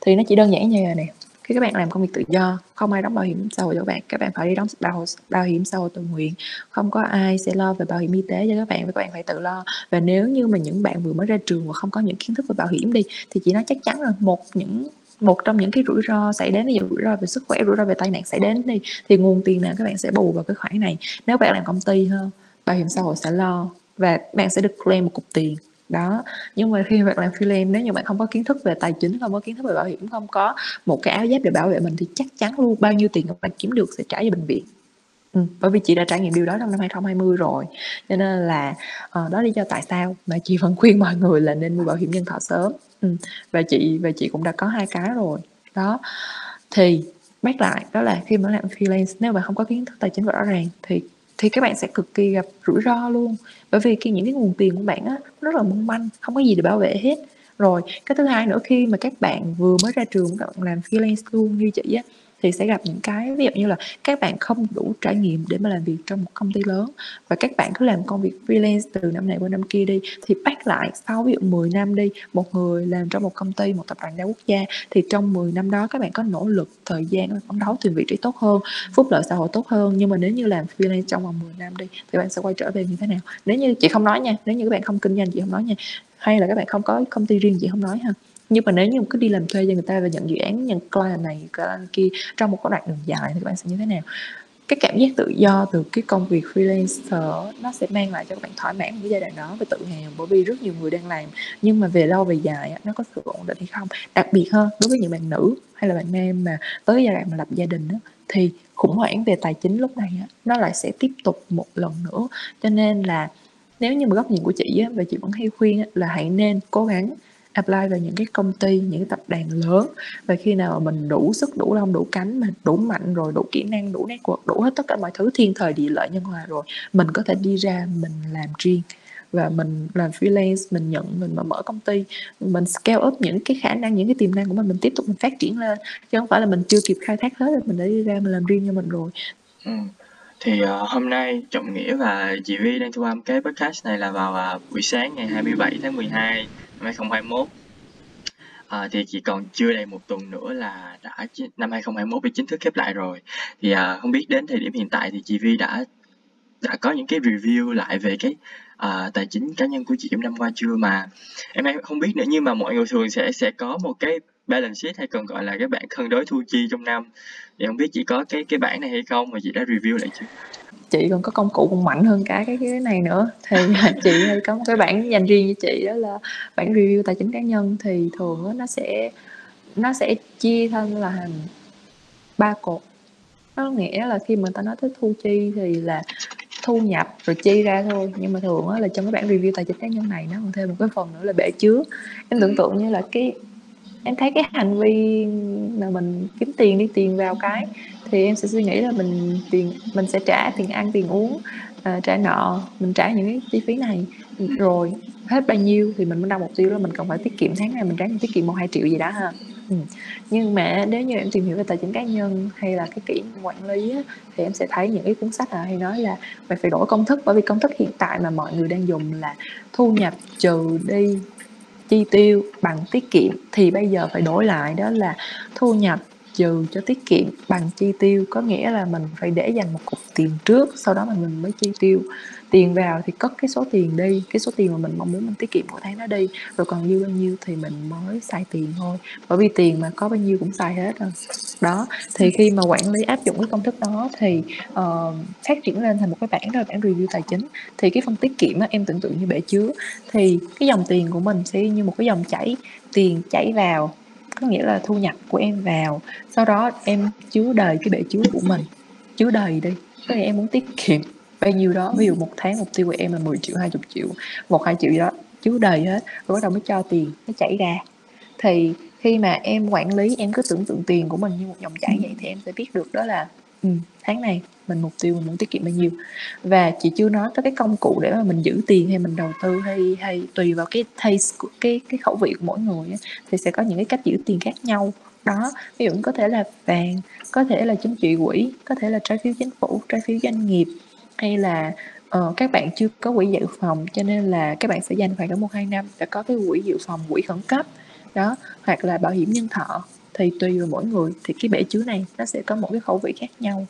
thì nó chỉ đơn giản như nè, khi các bạn làm công việc tự do, không ai đóng bảo hiểm xã hội cho các bạn, các bạn phải đi đóng bảo bảo hiểm xã hội tự nguyện, không có ai sẽ lo về bảo hiểm y tế cho các bạn và các bạn phải tự lo. Và nếu như mà những bạn vừa mới ra trường và không có những kiến thức về bảo hiểm đi, thì chị nói chắc chắn là một những một trong những cái rủi ro xảy đến ví dụ rủi ro về sức khỏe rủi ro về tai nạn xảy đến đi thì nguồn tiền nào các bạn sẽ bù vào cái khoản này. Nếu bạn làm công ty hơn bảo hiểm xã hội sẽ lo và bạn sẽ được claim một cục tiền đó. Nhưng mà khi bạn làm freelance nếu như bạn không có kiến thức về tài chính không có kiến thức về bảo hiểm không có một cái áo giáp để bảo vệ mình thì chắc chắn luôn bao nhiêu tiền các bạn kiếm được sẽ trả về bệnh viện. Ừ, bởi vì chị đã trải nghiệm điều đó trong năm 2020 rồi. Cho nên là uh, đó lý do tại sao mà chị vẫn khuyên mọi người là nên mua bảo hiểm nhân thọ sớm. Ừ. và chị và chị cũng đã có hai cái rồi. Đó. Thì bác lại đó là khi mà làm freelance nếu mà không có kiến thức tài chính rõ ràng thì thì các bạn sẽ cực kỳ gặp rủi ro luôn. Bởi vì khi những cái nguồn tiền của bạn á rất là mong manh, không có gì để bảo vệ hết. Rồi, cái thứ hai nữa, khi mà các bạn vừa mới ra trường các bạn làm freelance luôn như chị á thì sẽ gặp những cái ví dụ như là các bạn không đủ trải nghiệm để mà làm việc trong một công ty lớn và các bạn cứ làm công việc freelance từ năm này qua năm kia đi, thì bắt lại sau ví dụ 10 năm đi, một người làm trong một công ty, một tập đoàn đa quốc gia, thì trong 10 năm đó các bạn có nỗ lực, thời gian phấn đấu tìm vị trí tốt hơn, phúc lợi xã hội tốt hơn. Nhưng mà nếu như làm freelance trong vòng 10 năm đi, thì bạn sẽ quay trở về như thế nào? Nếu như chị không nói nha, nếu như các bạn không kinh doanh chị không nói nha, hay là các bạn không có công ty riêng chị không nói ha? Nhưng mà nếu như cứ đi làm thuê cho người ta và nhận dự án nhận client này client kia trong một cái đoạn đường dài thì các bạn sẽ như thế nào? Cái cảm giác tự do từ cái công việc freelancer nó sẽ mang lại cho các bạn thoải mãn với giai đoạn đó và tự hào bởi vì rất nhiều người đang làm. Nhưng mà về lâu về dài nó có sự ổn định hay không? Đặc biệt hơn đối với những bạn nữ hay là bạn nam mà tới giai đoạn mà lập gia đình thì khủng hoảng về tài chính lúc này nó lại sẽ tiếp tục một lần nữa. Cho nên là nếu như mà góc nhìn của chị á, và chị vẫn hay khuyên á, là hãy nên cố gắng apply vào những cái công ty những cái tập đoàn lớn. Và khi nào mà mình đủ sức đủ lông đủ cánh mà đủ mạnh rồi đủ kỹ năng đủ network đủ hết tất cả mọi thứ thiên thời địa lợi nhân hòa rồi mình có thể đi ra mình làm riêng. Và mình làm freelance mình nhận mình mà mở công ty mình scale up những cái khả năng những cái tiềm năng của mình mình tiếp tục mình phát triển lên. Chứ không phải là mình chưa kịp khai thác hết rồi mình đã đi ra mình làm riêng cho mình rồi. Ừ. Thì, uh, hôm nay Trọng Nghĩa và chị Vi đang thu âm cái podcast này là vào, uh, buổi sáng ngày 27 tháng 12 2021. À, thì chỉ còn chưa đầy một tuần nữa là đã năm 2021 bị chính thức khép lại rồi. Thì, à, không biết đến thời điểm hiện tại thì chị Vi đã đã có những cái review lại về cái, à, tài chính cá nhân của chị trong năm qua chưa? Mà em không biết nữa nhưng mà mọi người thường sẽ sẽ có một cái balance sheet hay còn gọi là cái bảng cân đối thu chi trong năm thì không biết chị có cái cái bảng này hay không mà chị đã review lại chưa chị còn có công cụ còn mạnh hơn cả cái cái này nữa. Thì chị hay có một cái bảng dành riêng cho chị, đó là bảng review tài chính cá nhân. Thì thường nó sẽ nó sẽ chia thành là thành ba cột. Nó nghĩa là khi mà ta nói tới thu chi thì là thu nhập rồi chi ra thôi. Nhưng mà thường là trong cái bảng review tài chính cá nhân này, nó còn thêm một cái phần nữa là bể chứa. Em tưởng tượng như là cái em thấy cái hành vi mà mình kiếm tiền đi tiền vào cái thì em sẽ suy nghĩ là mình tiền mình sẽ trả tiền ăn tiền uống uh, trả nợ mình trả những cái chi phí này. Rồi hết bao nhiêu thì mình mới đặt mục tiêu là mình cần phải tiết kiệm tháng này mình ráng tiết kiệm một hai triệu gì đó ha. Ừ. nhưng mà nếu như em tìm hiểu về tài chính cá nhân hay là cái kỹ quản lý á, thì em sẽ thấy những cái cuốn sách hay nói là mày phải đổi công thức. Bởi vì công thức hiện tại mà mọi người đang dùng là thu nhập trừ đi chi tiêu bằng tiết kiệm thì bây giờ phải đổi lại đó là thu nhập trừ cho tiết kiệm bằng chi tiêu. Có nghĩa là mình phải để dành một cục tiền trước sau đó mà mình mới chi tiêu. Tiền vào thì cất cái số tiền đi cái số tiền mà mình mong muốn mình tiết kiệm của tháng đó đi. Rồi còn dư bao nhiêu thì mình mới xài tiền thôi. Bởi vì tiền mà có bao nhiêu cũng xài hết rồi. Đó thì khi mà quản lý áp dụng cái công thức đó thì uh, phát triển lên thành một cái bảng đó là bảng review tài chính. Thì cái phần tiết kiệm á, em tưởng tượng như bể chứa. Thì cái dòng tiền của mình sẽ như một cái dòng chảy tiền chảy vào có nghĩa là thu nhập của em vào sau đó em chứa đầy cái bể chứa của mình. Chứa đầy đi. Có nghĩa em muốn tiết kiệm bao nhiêu đó. Ví dụ một tháng mục tiêu của em là 10 triệu 20 triệu một hai triệu gì đó. Chứa đầy hết rồi bắt đầu mới cho tiền nó chảy ra. Thì khi mà em quản lý em cứ tưởng tượng tiền của mình như một dòng chảy vậy thì em sẽ biết được đó là ừ, tháng này mình mục tiêu mình muốn tiết kiệm bao nhiêu. Và chị chưa nói tới cái công cụ để mà mình giữ tiền hay mình đầu tư hay hay tùy vào cái taste của cái cái khẩu vị của mỗi người ấy, thì sẽ có những cái cách giữ tiền khác nhau. Đó ví dụ có thể là vàng có thể là chứng chỉ quỹ có thể là trái phiếu chính phủ trái phiếu doanh nghiệp hay là uh, các bạn chưa có quỹ dự phòng cho nên là các bạn sẽ dành khoảng một hai năm để có cái quỹ dự phòng quỹ khẩn cấp. Đó hoặc là bảo hiểm nhân thọ thì tùy vào mỗi người thì cái bể chứa này nó sẽ có một cái khẩu vị khác nhau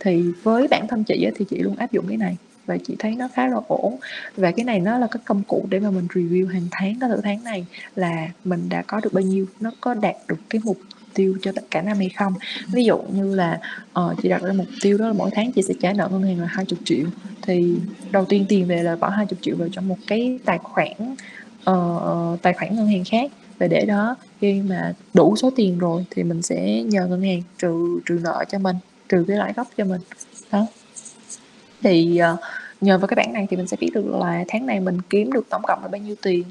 thì với bản thân chị thì chị luôn áp dụng cái này. Và chị thấy nó khá là ổn. Và cái này nó là cái công cụ để mà mình review hàng tháng có thử tháng này là mình đã có được bao nhiêu nó có đạt được cái mục tiêu cho tất cả năm hay không. Ví dụ như là uh, chị đặt ra mục tiêu đó là mỗi tháng chị sẽ trả nợ ngân hàng là 20 triệu. Thì đầu tiên tiền về là bỏ 20 triệu vào trong một cái tài khoản uh, tài khoản ngân hàng khác. Và để đó khi mà đủ số tiền rồi thì mình sẽ nhờ ngân hàng trừ trừ nợ cho mình trừ cái lãi gốc cho mình. Đó. Thì uh, nhờ vào cái bảng này thì mình sẽ biết được là tháng này mình kiếm được tổng cộng là bao nhiêu tiền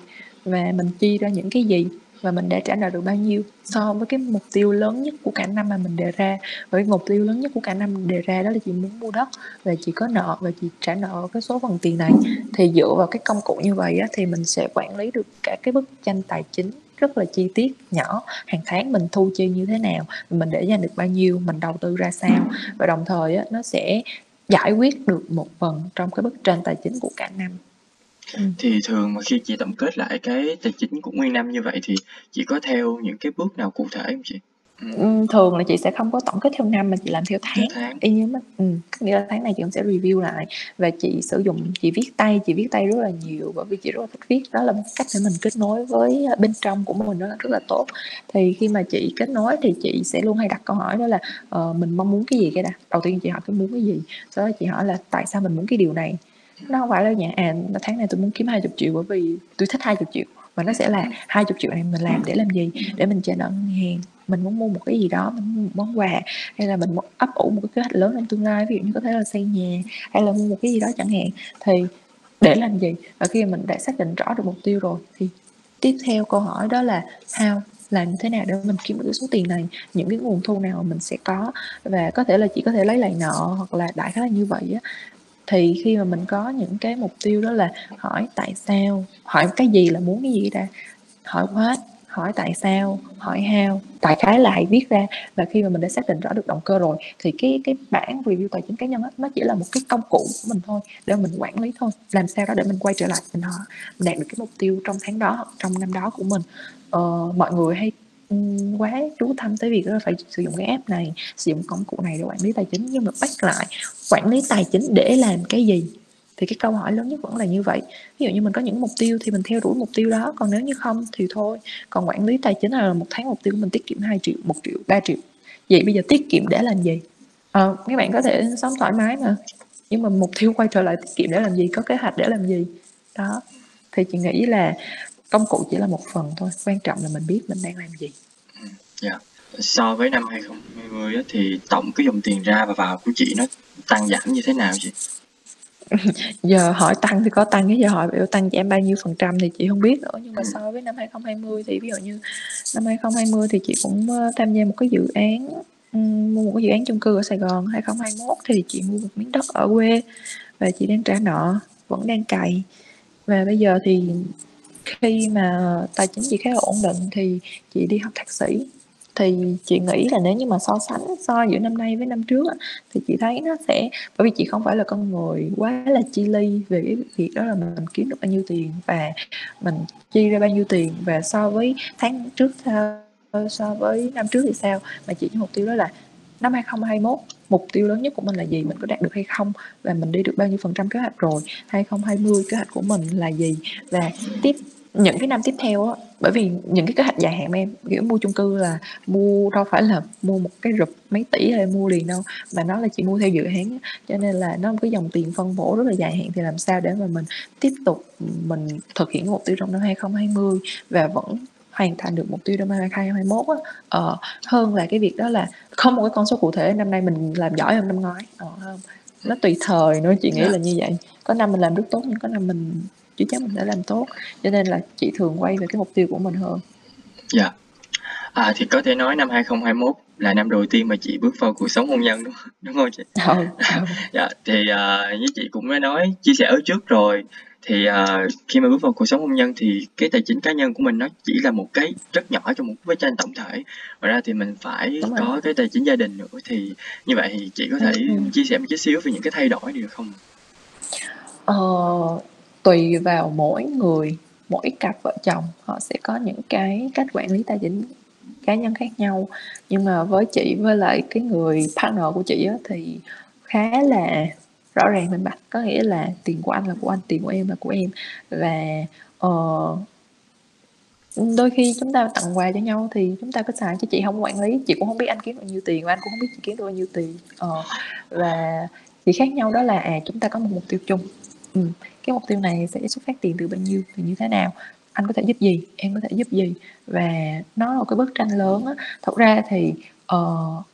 và mình chi ra những cái gì và mình đã trả nợ được bao nhiêu. So với cái mục tiêu lớn nhất của cả năm mà mình đề ra với mục tiêu lớn nhất của cả năm đề ra đó là chị muốn mua đất và chị có nợ và chị trả nợ cái số phần tiền này. Thì dựa vào cái công cụ như vậy á, thì mình sẽ quản lý được cả cái bức tranh tài chính rất là chi tiết nhỏ hàng tháng mình thu chi như thế nào mình để dành được bao nhiêu mình đầu tư ra sao và đồng thời á, nó sẽ giải quyết được một phần trong cái bức tranh tài chính của cả năm Ừ. Thì thường mà khi chị tổng kết lại cái tài chính của nguyên năm như vậy thì chị có theo những cái bước nào cụ thể không chị? Thường là chị sẽ không có tổng kết theo năm mà chị làm theo tháng, tháng. y như ừm, có nghĩa là tháng này chị cũng sẽ review lại và chị sử dụng chị viết tay, chị viết tay rất là nhiều bởi vì chị rất là thích viết, đó là một cách để mình kết nối với, bên trong của mình là rất là tốt. Thì khi mà chị kết nối thì chị sẽ luôn hay đặt câu hỏi đó là, ờ, mình mong muốn cái gì cái đã? Đầu tiên chị hỏi cái muốn cái gì, sau đó chị hỏi là tại sao mình muốn cái điều này? Nó hông phải là dạng, à, tháng này tôi muốn kiếm 20.000.000 bởi vì tôi thích 20.000.000 mà nó sẽ là 20.000.000 này mình làm để làm gì? Để mình trả nợ ngân hàng, mình muốn mua một cái gì đó, mình mua một món quà, hay là mình muốn ấp ủ một cái kế hoạch lớn trong tương lai, ví dụ như có thể là xây nhà, hay là mua một cái gì đó chẳng hạn. Thì để làm gì? Và khi mình đã xác định rõ được mục tiêu rồi thì tiếp theo câu hỏi đó là how, làm như thế nào để mình kiếm được cái số tiền này, những cái nguồn thu nào mình sẽ có và có thể là chỉ có thể lấy lại nợ hoặc là đại khái là như vậy á. Thì khi mà mình có những cái mục tiêu đó là hỏi tại sao, hỏi cái gì là muốn cái gì đã, hỏi what, hỏi tại sao, hỏi how, tại khái là hãy viết ra. Và khi mà mình đã xác định rõ được động cơ rồi thì cái cái bản review tài chính cá nhân đó, nó chỉ là một cái công cụ của mình thôi để mình quản lý thôi, làm sao đó để mình quay trở lại mình họ đạt được cái mục tiêu trong tháng đó trong năm đó của mình. Ờ, mọi người hay, quá chú tâm tới việc là phải sử dụng cái app này, sử dụng công cụ này để quản lý tài chính nhưng mà bắt lại, quản lý tài chính để làm cái gì? Thì cái câu hỏi lớn nhất vẫn là như vậy. Ví dụ như mình có những mục tiêu thì mình theo đuổi mục tiêu đó, còn nếu như không thì thôi. Còn quản lý tài chính là một tháng mục tiêu của mình tiết kiệm 2.000.000, 1.000.000, 3.000.000. Vậy bây giờ tiết kiệm để làm gì? à, các bạn có thể sống thoải mái mà, nhưng mà mục tiêu quay trở lại tiết kiệm để làm gì? Có kế hoạch để làm gì? Đó, thì chị nghĩ là công cụ chỉ là một phần thôi, quan trọng là mình biết mình đang làm gì. Yeah. So với năm 2020 á, thì tổng cái dòng tiền ra và vào của chị nó tăng giảm như thế nào chị? Giờ hỏi tăng thì có tăng, cái giờ hỏi biểu tăng giảm bao nhiêu phần trăm thì chị hông biết nữa, nhưng mà Ừm. so với năm 2020 thì ví dụ như năm 2020 thì chị cũng, ơ, tham gia một cái dự án, ừm, mua một cái dự án chung cư ở Sài Gòn, 2021 thì chị mua một miếng đất ở quê và chị đang trả nợ, vẫn đang cày. Và bây giờ thì khi mà tài chính chị khá là ổn định thì chị đi học thạc sĩ, thì chị nghĩ là nếu như mà so sánh so giữa năm nay với năm trước á, thì chị thấy nó sẽ bởi vì chị không phải là con người quá là chi ly về cái việc đó là mình kiếm được bao nhiêu tiền và mình chi ra bao nhiêu tiền và so với tháng trước sao, so với năm trước thì sao, mà chỉ mục tiêu đó là năm 2021 mục tiêu lớn nhất của mình là gì, mình có đạt được hay không và mình đi được bao nhiêu phần trăm kế hoạch rồi, 2020 kế hoạch của mình là gì? Và tiếp những cái năm tiếp theo á, bởi vì những cái kế hoạch dài hạn em, kiểu, mua chung cư là mua đâu phải là mua một cái rụp mấy tỷ hay mua liền đâu, mà nó là chỉ mua theo dự án cho nên là nó một cái dòng tiền phân bổ rất là dài hạn thì làm sao để mà mình tiếp tục, mình thực hiện mục tiêu trong năm 2020 và vẫn hoàn thành được mục tiêu năm 2021 á, ờ, hơn là cái việc đó là không một cái con số cụ thể năm nay mình làm giỏi hơn năm ngoái, ờ, hông, nó tùy thời nữa, chị nghĩ Dạ. là như vậy. Có năm mình làm rất tốt nhưng có năm mình chưa chắc mình đã làm tốt, cho nên là chị thường quay về cái mục tiêu của mình hơn. Dạ. À, thì có thể nói năm 2021 là năm đầu tiên mà chị bước vào cuộc sống hôn nhân, đúng đúng hông chị? Ừ, ừ. Dạ, thì, ờ, như chị cũng đã nói chia sẻ ở trước rồi, thì, ờ, khi mà bước vào cuộc sống hôn nhân thì cái tài chính cá nhân của mình nó chỉ là một cái rất nhỏ trong một bức tranh tổng thể, ngoài ra thì mình phải Đúng rồi. có cái tài chính gia đình nữa. Thì như vậy thì chị có thể Ừm. chia sẻ một chút xíu về những cái thay đổi này được không? Ờ, tùy vào mỗi người, mỗi cặp vợ chồng họ sẽ có những cái cách quản lý tài chính cá nhân khác nhau. Nhưng mà với chị với lại cái người partner của chị á, thì khá là rõ ràng minh bạch, có nghĩa là tiền của anh là của anh, tiền của em là của em. Và, uh, đôi khi chúng ta tặng quà cho nhau thì chúng ta cứ xài chứ chị không quản lý, chị cũng không biết anh kiếm được bao nhiêu tiền và anh cũng không biết chị kiếm được bao nhiêu tiền. Ờ, và chỉ khác nhau đó là, à, chúng ta có một mục tiêu chung, ừ cái mục tiêu này sẽ xuất phát tiền từ bao nhiêu, và như thế nào, anh có thể giúp gì, em có thể giúp gì và nó là một cái bức tranh lớn á. Thật ra thì, uh,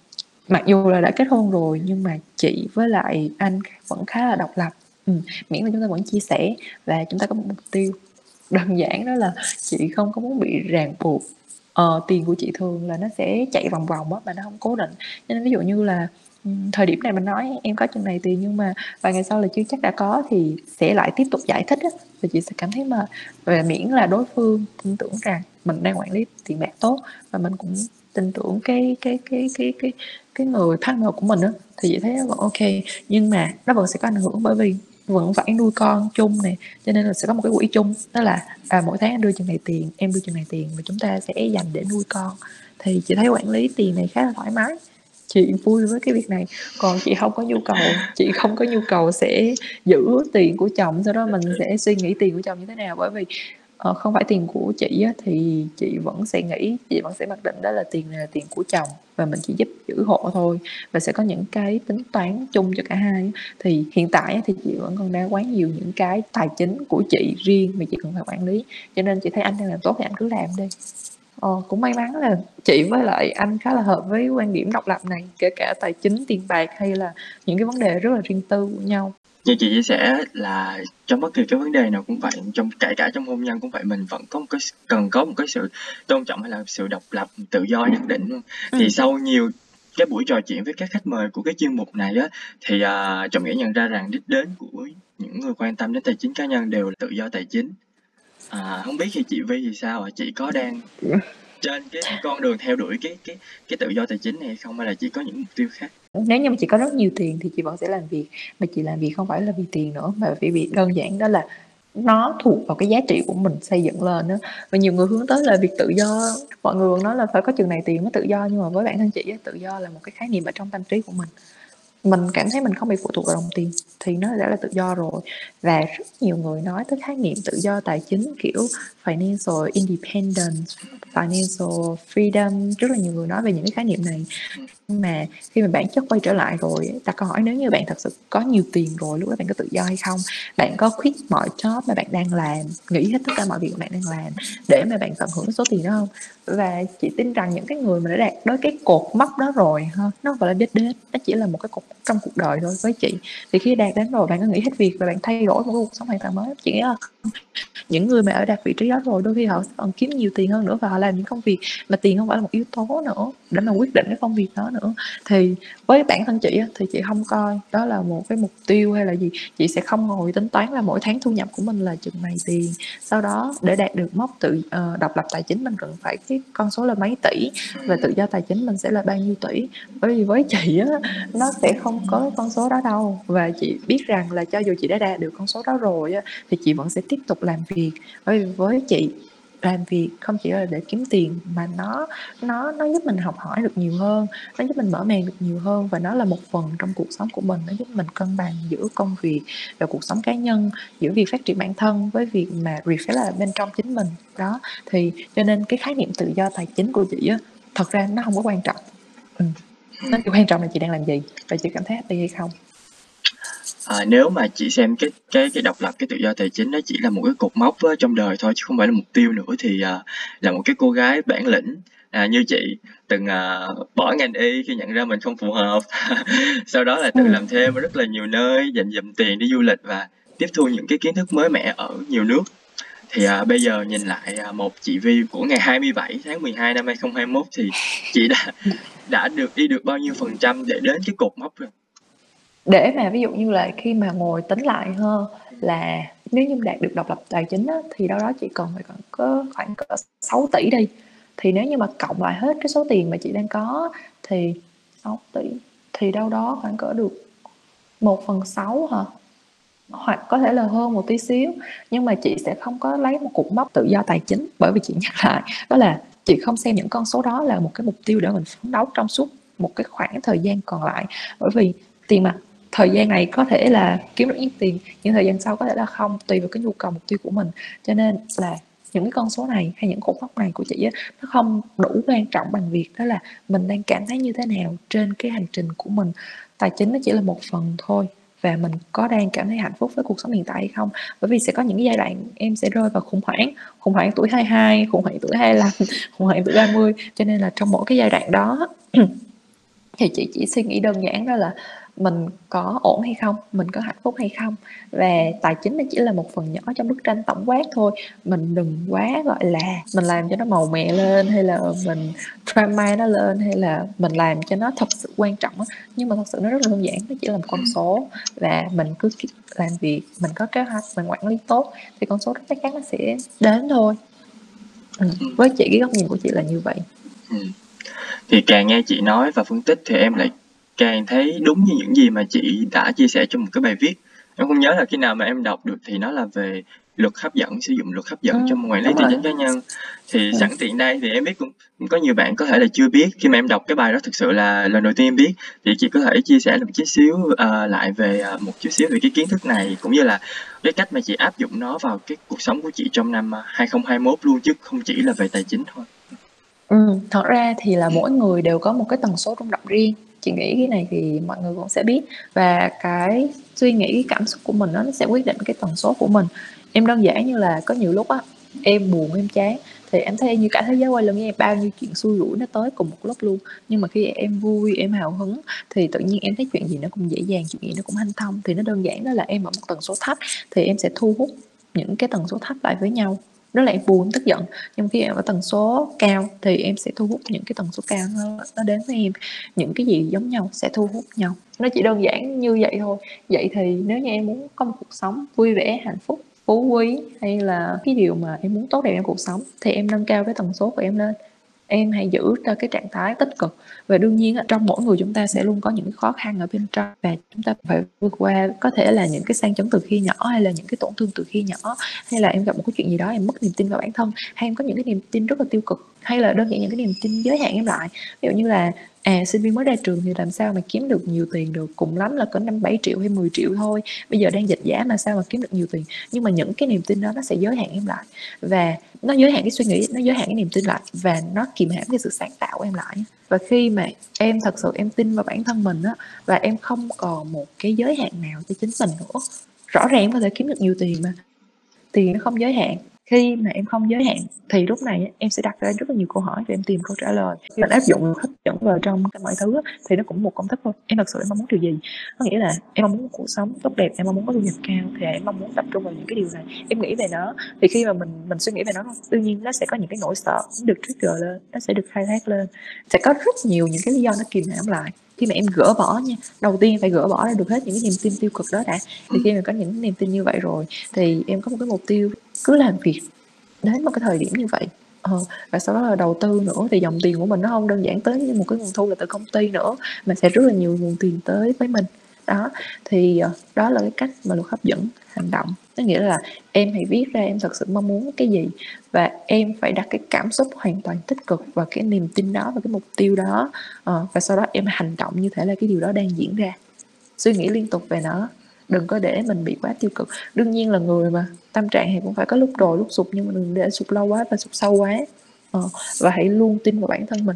mặc dù là đã kết hôn rồi nhưng mà chị với lại anh vẫn khá là độc lập, ừ. miễn là chúng ta vẫn chia sẻ và chúng ta có một mục tiêu. Đơn giản đó là chị không có muốn bị ràng buộc, ờ, tiền của chị thường là nó sẽ chạy vòng vòng á, mà nó không cố định. Cho nên ví dụ như là, thời điểm này mình nói em có chừng này tiền nhưng mà vài ngày sau là chưa chắc đã có thì sẽ lại tiếp tục giải thích á, và chị sẽ cảm thấy mà Và miễn là đối phương tin tưởng rằng mình đang quản lý tiền bạc tốt và mình cũng tin tưởng cái cái cái cái cái cái người partner của mình á, thì chị thấy vẫn ok. Nhưng mà nó vẫn sẽ có ảnh hưởng bởi vì vẫn phải nuôi con chung này cho nên là sẽ có một cái quỹ chung. Đó là à, mỗi tháng anh đưa chừng này tiền em đưa chừng này tiền và chúng ta sẽ dành để nuôi con. Thì chị thấy quản lý tiền này khá là thoải mái chị vui với cái việc này. Còn chị không có nhu cầu chị không có nhu cầu sẽ giữ tiền của chồng sau đó mình sẽ suy nghĩ tiền của chồng như thế nào. Bởi vì uh, không phải tiền của chị á, thì chị vẫn sẽ nghĩ chị vẫn sẽ mặc định đó là tiền này là tiền của chồng và mình chỉ giúp giữ hộ thôi và sẽ có những cái tính toán chung cho cả hai thì hiện tại thì chị vẫn còn đang quá nhiều những cái tài chính của chị riêng mà chị cần phải quản lý. Cho nên chị thấy anh đang làm tốt thì anh cứ làm đi. Ờ, cũng may mắn là chị với lại anh khá là hợp với quan điểm độc lập này, kể cả tài chính, tiền bạc hay là những cái vấn đề rất là riêng tư của nhau. Như chị chia sẻ là trong bất kỳ cái vấn đề nào cũng vậy, trong kể cả trong hôn nhân cũng vậy, mình vẫn có một cái cần có một cái sự tôn trọng hay là sự độc lập, tự do nhất định. Thì ừ. sau nhiều cái buổi trò chuyện với các khách mời của cái chuyên mục này á, thì, à, Trọng Nghĩa nhận ra rằng đích đến của những người quan tâm đến tài chính cá nhân đều là tự do tài chính. À, hông biết thì chị Vi thì sao ạ? Chị có đang trên cái con đường theo đuổi cái cái cái tự do tài chính này không? Hay là chị có những mục tiêu khác? Nếu như mà chị có rất nhiều tiền thì chị vẫn sẽ làm việc, mà chị làm việc không phải là vì tiền nữa mà vì việc đơn giản đó là nó thuộc vào cái giá trị của mình xây dựng lên đó và nhiều người hướng tới là việc tự do. Mọi người nói là phải có chừng này tiền mới tự do nhưng mà với bản thân chị tự do là một cái khái niệm ở trong tâm trí của mình mình cảm thấy mình không bị phụ thuộc vào đồng tiền thì nó đã là tự do rồi. Và rất nhiều người nói tới khái niệm tự do tài chính, kiểu financial independence, financial freedom. Rất là nhiều người nói về những cái khái niệm này. Nhưng mà khi mà bản chất quay trở lại rồi, ta câu hỏi nếu như bạn thật sự có nhiều tiền rồi, lúc đó bạn có tự do hay không? Bạn có quit mọi job mà bạn đang làm nghĩ hết tất cả mọi việc mà bạn đang làm để mà bạn tận hưởng số tiền đó không? Và chị tin rằng những cái người mà đã đạt tới cái cột mốc đó rồi ha, nó gọi là đích đến, nó chỉ là một cái cột trong cuộc đời thôi với chị. Thì khi đạt đến rồi, bạn có nghĩ hết việc và bạn thay đổi một cuộc sống hoàn toàn mới. Chị nghĩ là những người mà ở đạt vị trí đó rồi, đôi khi họ còn kiếm nhiều tiền hơn nữa và họ làm những công việc mà tiền không phải là một yếu tố nữa để mà quyết định cái công việc đó nữa. Thì với bản thân chị thì chị không coi đó là một cái mục tiêu hay là gì. Chị sẽ không ngồi tính toán là mỗi tháng thu nhập của mình là chừng này tiền. Sau đó để đạt được mốc tự uh, độc lập tài chính mình cần phải cái con số là mấy tỷ. Và tự do tài chính mình sẽ là bao nhiêu tỷ. Bởi vì với chị á nó sẽ không có con số đó đâu. Và chị biết rằng là cho dù chị đã đạt được con số đó rồi á thì chị vẫn sẽ tiếp tục làm việc. Bởi vì với chị làm việc không chỉ là để kiếm tiền mà nó nó nó giúp mình học hỏi được nhiều hơn, nó giúp mình mở mang được nhiều hơn và nó là một phần trong cuộc sống của mình. Nó giúp mình cân bằng giữa công việc và cuộc sống cá nhân, giữa việc phát triển bản thân với việc mà reflect là bên trong chính mình. Đó, thì cho nên cái khái niệm tự do tài chính của chị á, thật ra nó không có quan trọng. Ừ. nó chỉ quan trọng là chị đang làm gì và chị cảm thấy happy hay không. À, nếu mà chị xem cái cái cái độc lập, cái tự do tài chính nó chỉ là một cái cột mốc á trong đời thôi chứ không phải là mục tiêu nữa thì, à, là một cái cô gái bản lĩnh, à, như chị từng, à, bỏ ngành y khi nhận ra mình không phù hợp, sau đó là tự làm thêm ở rất là nhiều nơi, dành dụm tiền đi du lịch và tiếp thu những cái kiến thức mới mẻ ở nhiều nước. Thì, à, bây giờ nhìn lại, à, một chị Vi của ngày 27 tháng 12 năm 2021 thì chị đã đã được đi được bao nhiêu phần trăm để đến cái cột mốc rồi? Để mà ví dụ như là khi mà ngồi tính lại hơn là nếu như đạt được độc lập tài chính á, thì đâu đó chỉ cần phải còn có khoảng cỡ 6 tỷ đi. Thì nếu như mà cộng lại hết cái số tiền mà chị đang có thì 6 tỷ thì đâu đó khoảng cỡ được 1 phần 6 hả? Hoặc có thể là hơn một tí xíu nhưng mà chị sẽ không có lấy một cục mốc tự do tài chính bởi vì chị nhắc lại đó là chị không xem những con số đó là một cái mục tiêu để mình phấn đấu trong suốt một cái khoảng thời gian còn lại bởi vì tiền mặt thời gian này có thể là kiếm được ít tiền nhưng thời gian sau có thể là không, tùy vào cái nhu cầu, mục tiêu của mình. Cho nên là những cái con số này hay những khúc mắc này của chị á, nó không đủ quan trọng bằng việc đó là mình đang cảm thấy như thế nào trên cái hành trình của mình. Tài chính nó chỉ là một phần thôi và mình có đang cảm thấy hạnh phúc với cuộc sống hiện tại hay không. Bởi vì sẽ có những cái giai đoạn em sẽ rơi vào khủng hoảng khủng hoảng tuổi 22 khủng hoảng tuổi 25 khủng hoảng tuổi 30 cho nên là trong mỗi cái giai đoạn đó, thì chị chỉ suy nghĩ đơn giản đó là mình có ổn hay không, mình có hạnh phúc hay không. Và tài chính nó chỉ là một phần nhỏ trong bức tranh tổng quát thôi. Mình đừng quá gọi là mình làm cho nó màu mè lên hay là mình drama nó lên hay là mình làm cho nó thật sự quan trọng nhưng mà thật sự nó rất là đơn giản, nó chỉ là một con số. Và mình cứ làm việc, mình có kế hoạch, mình quản lý tốt thì con số đó chắc chắn nó sẽ đến thôi. Ừ. với chị, cái góc nhìn của chị là như vậy. Ừ. thì càng nghe chị nói và phân tích thì em lại càng thấy đúng như những gì mà chị đã chia sẻ trong một cái bài viết Em không nhớ là khi nào mà em đọc được thì nó là về luật hấp dẫn, sử dụng luật hấp dẫn Ừm, trong quản lý tài chính cá nhân. Thì Ừm. sẵn tiện đây thì em biết cũng có nhiều bạn có thể là chưa biết khi mà em đọc cái bài đó thực sự là lần đầu tiên em biết, thì chị có thể chia sẻ một chút xíu, ờ, lại về, ờ, một chút xíu về cái kiến thức này, cũng như là cái cách mà chị áp dụng nó vào cái cuộc sống của chị trong năm, a, 2021 luôn chứ không chỉ là về tài chính thôi. Ừm, thật ra thì là mỗi người đều có một cái tần số rung động riêng, chị nghĩ cái này thì mọi người cũng sẽ biết và cái suy nghĩ, cái cảm xúc của mình đó, nó sẽ quyết định cái tần số của mình. Em đơn giản như là có nhiều lúc á, em buồn, em chán thì em thấy như cả thế giới quay lưng với em, bao nhiêu chuyện xui rủi nó tới cùng một lúc luôn. Nhưng mà khi em vui, em hào hứng thì tự nhiên em thấy chuyện gì nó cũng dễ dàng, chuyện gì nó cũng hanh thông. Thì nó đơn giản đó là em ở một tần số thấp thì em sẽ thu hút những cái tần số thấp lại với nhau nó là em buồn, tức giận, nhưng khi em ở tần số cao thì em sẽ thu hút những cái tần số cao nó nó đến với em. Những cái gì giống nhau sẽ thu hút nhau. Nó chỉ đơn giản như vậy thôi. Vậy thì nếu như em muốn có một cuộc sống vui vẻ, hạnh phúc, phú quý hay là cái điều mà em muốn tốt đẹp trong cuộc sống thì em nâng cao cái tần số của em lên. Em hãy giữ cho cái trạng thái tích cực. Và đương nhiên á, trong mỗi người chúng ta sẽ luôn có những khó khăn ở bên trong. Và chúng ta phải vượt qua có thể là những cái sang chấn từ khi nhỏ hay là những cái tổn thương từ khi nhỏ hay là em gặp một cái chuyện gì đó em mất niềm tin vào bản thân hay em có những cái niềm tin rất là tiêu cực hay là đơn giản những cái niềm tin giới hạn em lại? Ví dụ như là à sinh viên mới ra trường thì làm sao mà kiếm được nhiều tiền được cùng lắm là cỡ năm bảy triệu hay 10 triệu thôi. Bây giờ đang dịch giá mà sao mà kiếm được nhiều tiền? Nhưng mà những cái niềm tin đó nó sẽ giới hạn em lại. Và nó giới hạn cái suy nghĩ, nó giới hạn cái niềm tin lại và nó kìm hãm cái sự sáng tạo của em lại. Và khi mà em thật sự em tin vào bản thân mình á, và em không còn một cái giới hạn nào cho chính mình nữa, rõ ràng em có thể kiếm được nhiều tiền mà tiền nó không giới hạn khi mà em không giới hạn thì lúc này em sẽ đặt ra rất là nhiều câu hỏi và em tìm câu trả lời. Khi mình áp dụng hấp dẫn vào trong mọi thứ thì nó cũng một công thức thôi. Em thật sự em mong muốn điều gì? Có nghĩa là em mong muốn một cuộc sống tốt đẹp em mong muốn có thu nhập cao thì em mong muốn tập trung vào những cái điều này. Em nghĩ về nó thì khi mà mình mình suy nghĩ về nó đương nhiên nó sẽ có những cái nỗi sợ nó được trigger lên nó sẽ được khai thác lên. Sẽ có rất nhiều những cái lý do nó kìm hãm lại. Khi mà em gỡ bỏ nha đầu tiên phải gỡ bỏ ra được hết những cái niềm tin tiêu cực đó đã. Thì khi mà có những niềm tin như vậy rồi thì em có một cái mục tiêu cứ làm việc đến một cái thời điểm như vậy. Ờ, và sau đó là đầu tư nữa thì dòng tiền của mình nó không đơn giản tới như một cái nguồn thu là từ công ty nữa mà sẽ rất là nhiều nguồn tiền tới với mình. Đó thì ờ, đó là cái cách mà luật hấp dẫn hành động. Có nghĩa là em hãy viết ra em thật sự mong muốn cái gì và em phải đặt cái cảm xúc hoàn toàn tích cực và cái niềm tin đó và cái mục tiêu đó. Ờ, và sau đó em hành động như thể là cái điều đó đang diễn ra. Suy nghĩ liên tục về nó đừng có để mình bị quá tiêu cực. Đương nhiên là người mà tâm trạng thì cũng phải có lúc đồi lúc sụp nhưng mà đừng để sụp lâu quá và sụp sâu quá. Ờ, và hãy luôn tin vào bản thân mình.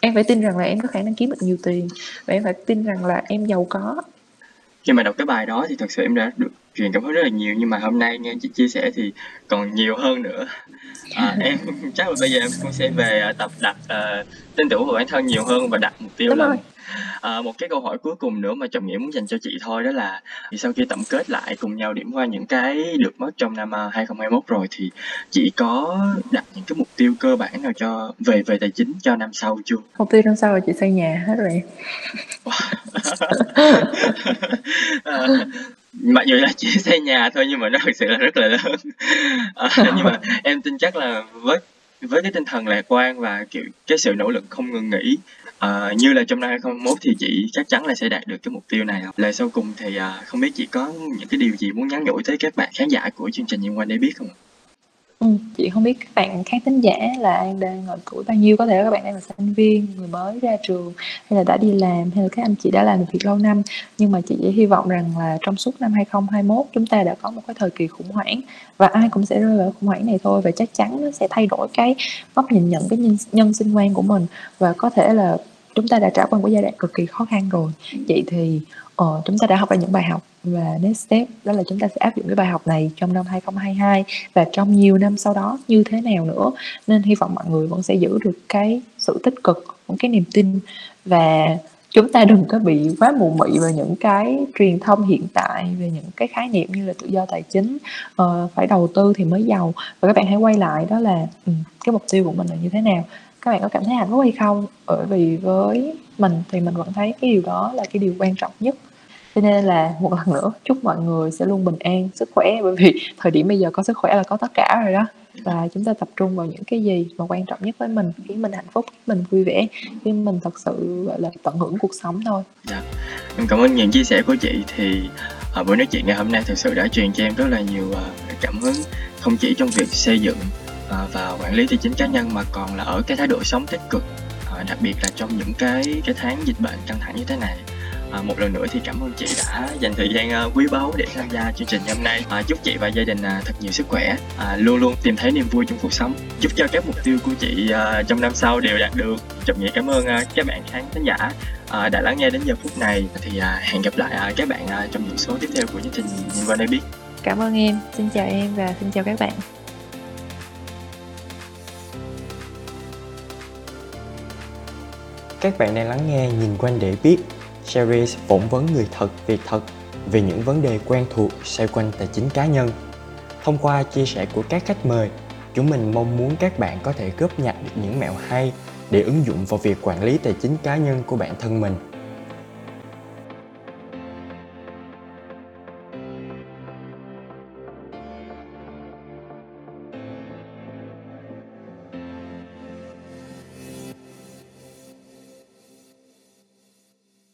Em phải tin rằng là em có khả năng kiếm được nhiều tiền và em phải tin rằng là em giàu có. Khi mà đọc cái bài đó thì thật sự em đã được truyền cảm hứng rất là nhiều nhưng mà hôm nay nghe chị chia sẻ thì còn nhiều hơn nữa. À, em chắc là bây giờ em cũng sẽ về à, tập đặt uh, tin tưởng vào bản thân nhiều hơn và đặt mục tiêu Đúng lên. rồi. À, một cái câu hỏi cuối cùng nữa mà Trọng Nghĩa muốn dành cho chị thôi đó là thì sau khi tổng kết lại cùng nhau điểm qua những cái được mất trong năm 2021 rồi thì chị có đặt những cái mục tiêu cơ bản nào cho về về tài chính cho năm sau chưa? Mục tiêu năm sau là chị xây nhà hết rồi. à, mặc dù là chỉ xây nhà thôi nhưng mà nó thực sự là rất là lớn à, nhưng mà em tin chắc là với với cái tinh thần lạc quan và kiểu cái sự nỗ lực không ngừng nghỉ uh, như là trong năm 2021 thì chị chắc chắn là sẽ đạt được cái mục tiêu này lời sau cùng thì uh, không biết chị có những cái điều gì muốn nhắn nhủ tới các bạn khán giả của chương trình Nhân quan để biết không? Ừ, chị không biết các bạn khán thính giả là đang ngồi tuổi bao nhiêu, có thể các bạn đang là sinh viên, người mới ra trường hay là đã đi làm hay là các anh chị đã làm việc lâu năm. Nhưng mà chị chỉ hy vọng rằng là trong suốt năm 2021 chúng ta đã có một cái thời kỳ khủng hoảng và ai cũng sẽ rơi vào khủng hoảng này thôi và chắc chắn nó sẽ thay đổi cái góc nhìn nhận cái nhân, nhân sinh quan của mình và có thể là chúng ta đã trải qua một giai đoạn cực kỳ khó khăn rồi. Vậy thì ờ, chúng ta đã học ra những bài học và next step đó là chúng ta sẽ áp dụng cái bài học này trong năm 2022 và trong nhiều năm sau đó như thế nào nữa. Nên hy vọng mọi người vẫn sẽ giữ được cái sự tích cực những cái niềm tin và chúng ta đừng có bị quá mù mị về những cái truyền thông hiện tại về những cái khái niệm như là tự do tài chính uh, phải đầu tư thì mới giàu. Và các bạn hãy quay lại đó là um, cái mục tiêu của mình là như thế nào. Các bạn có cảm thấy hạnh phúc hay không? Bởi vì với mình thì mình vẫn thấy cái điều đó là cái điều quan trọng nhất cho nên là một lần nữa chúc mọi người sẽ luôn bình an sức khỏe. Bởi vì thời điểm bây giờ có sức khỏe là có tất cả rồi đó. Và chúng ta tập trung vào những cái gì mà quan trọng nhất với mình khiến mình hạnh phúc khiến mình vui vẻ khiến mình thật sự gọi là tận hưởng cuộc sống thôi. Dạ. em cảm ơn những chia sẻ của chị. Thì À, buổi nói chuyện ngày hôm nay thực sự đã truyền cho em rất là nhiều à, cảm hứng không chỉ trong việc xây dựng à, và quản lý tài chính cá nhân mà còn là ở cái thái độ sống tích cực à, đặc biệt là trong những cái cái tháng dịch bệnh căng thẳng như thế này. À, một lần nữa thì cảm ơn chị đã dành thời gian uh, quý báu để tham gia chương trình hôm nay. À, chúc chị và gia đình uh, thật nhiều sức khỏe, à, luôn luôn tìm thấy niềm vui trong cuộc sống. Chúc cho các mục tiêu của chị uh, trong năm sau đều đạt được. Trọng nghĩa cảm ơn uh, các bạn khán thính giả uh, đã lắng nghe đến giờ phút này. Thì uh, hẹn gặp lại uh, các bạn uh, trong những số tiếp theo của chương trình nhìn qua đây biết. Cảm ơn em, xin chào em và xin chào các bạn. Các bạn đang lắng nghe Nhìn quanh để biết series phỏng vấn người thật việc thật về những vấn đề quen thuộc xoay quanh tài chính cá nhân. Thông qua chia sẻ của các khách mời, chúng mình mong muốn các bạn có thể góp nhặt được những mẹo hay để ứng dụng vào việc quản lý tài chính cá nhân của bản thân mình.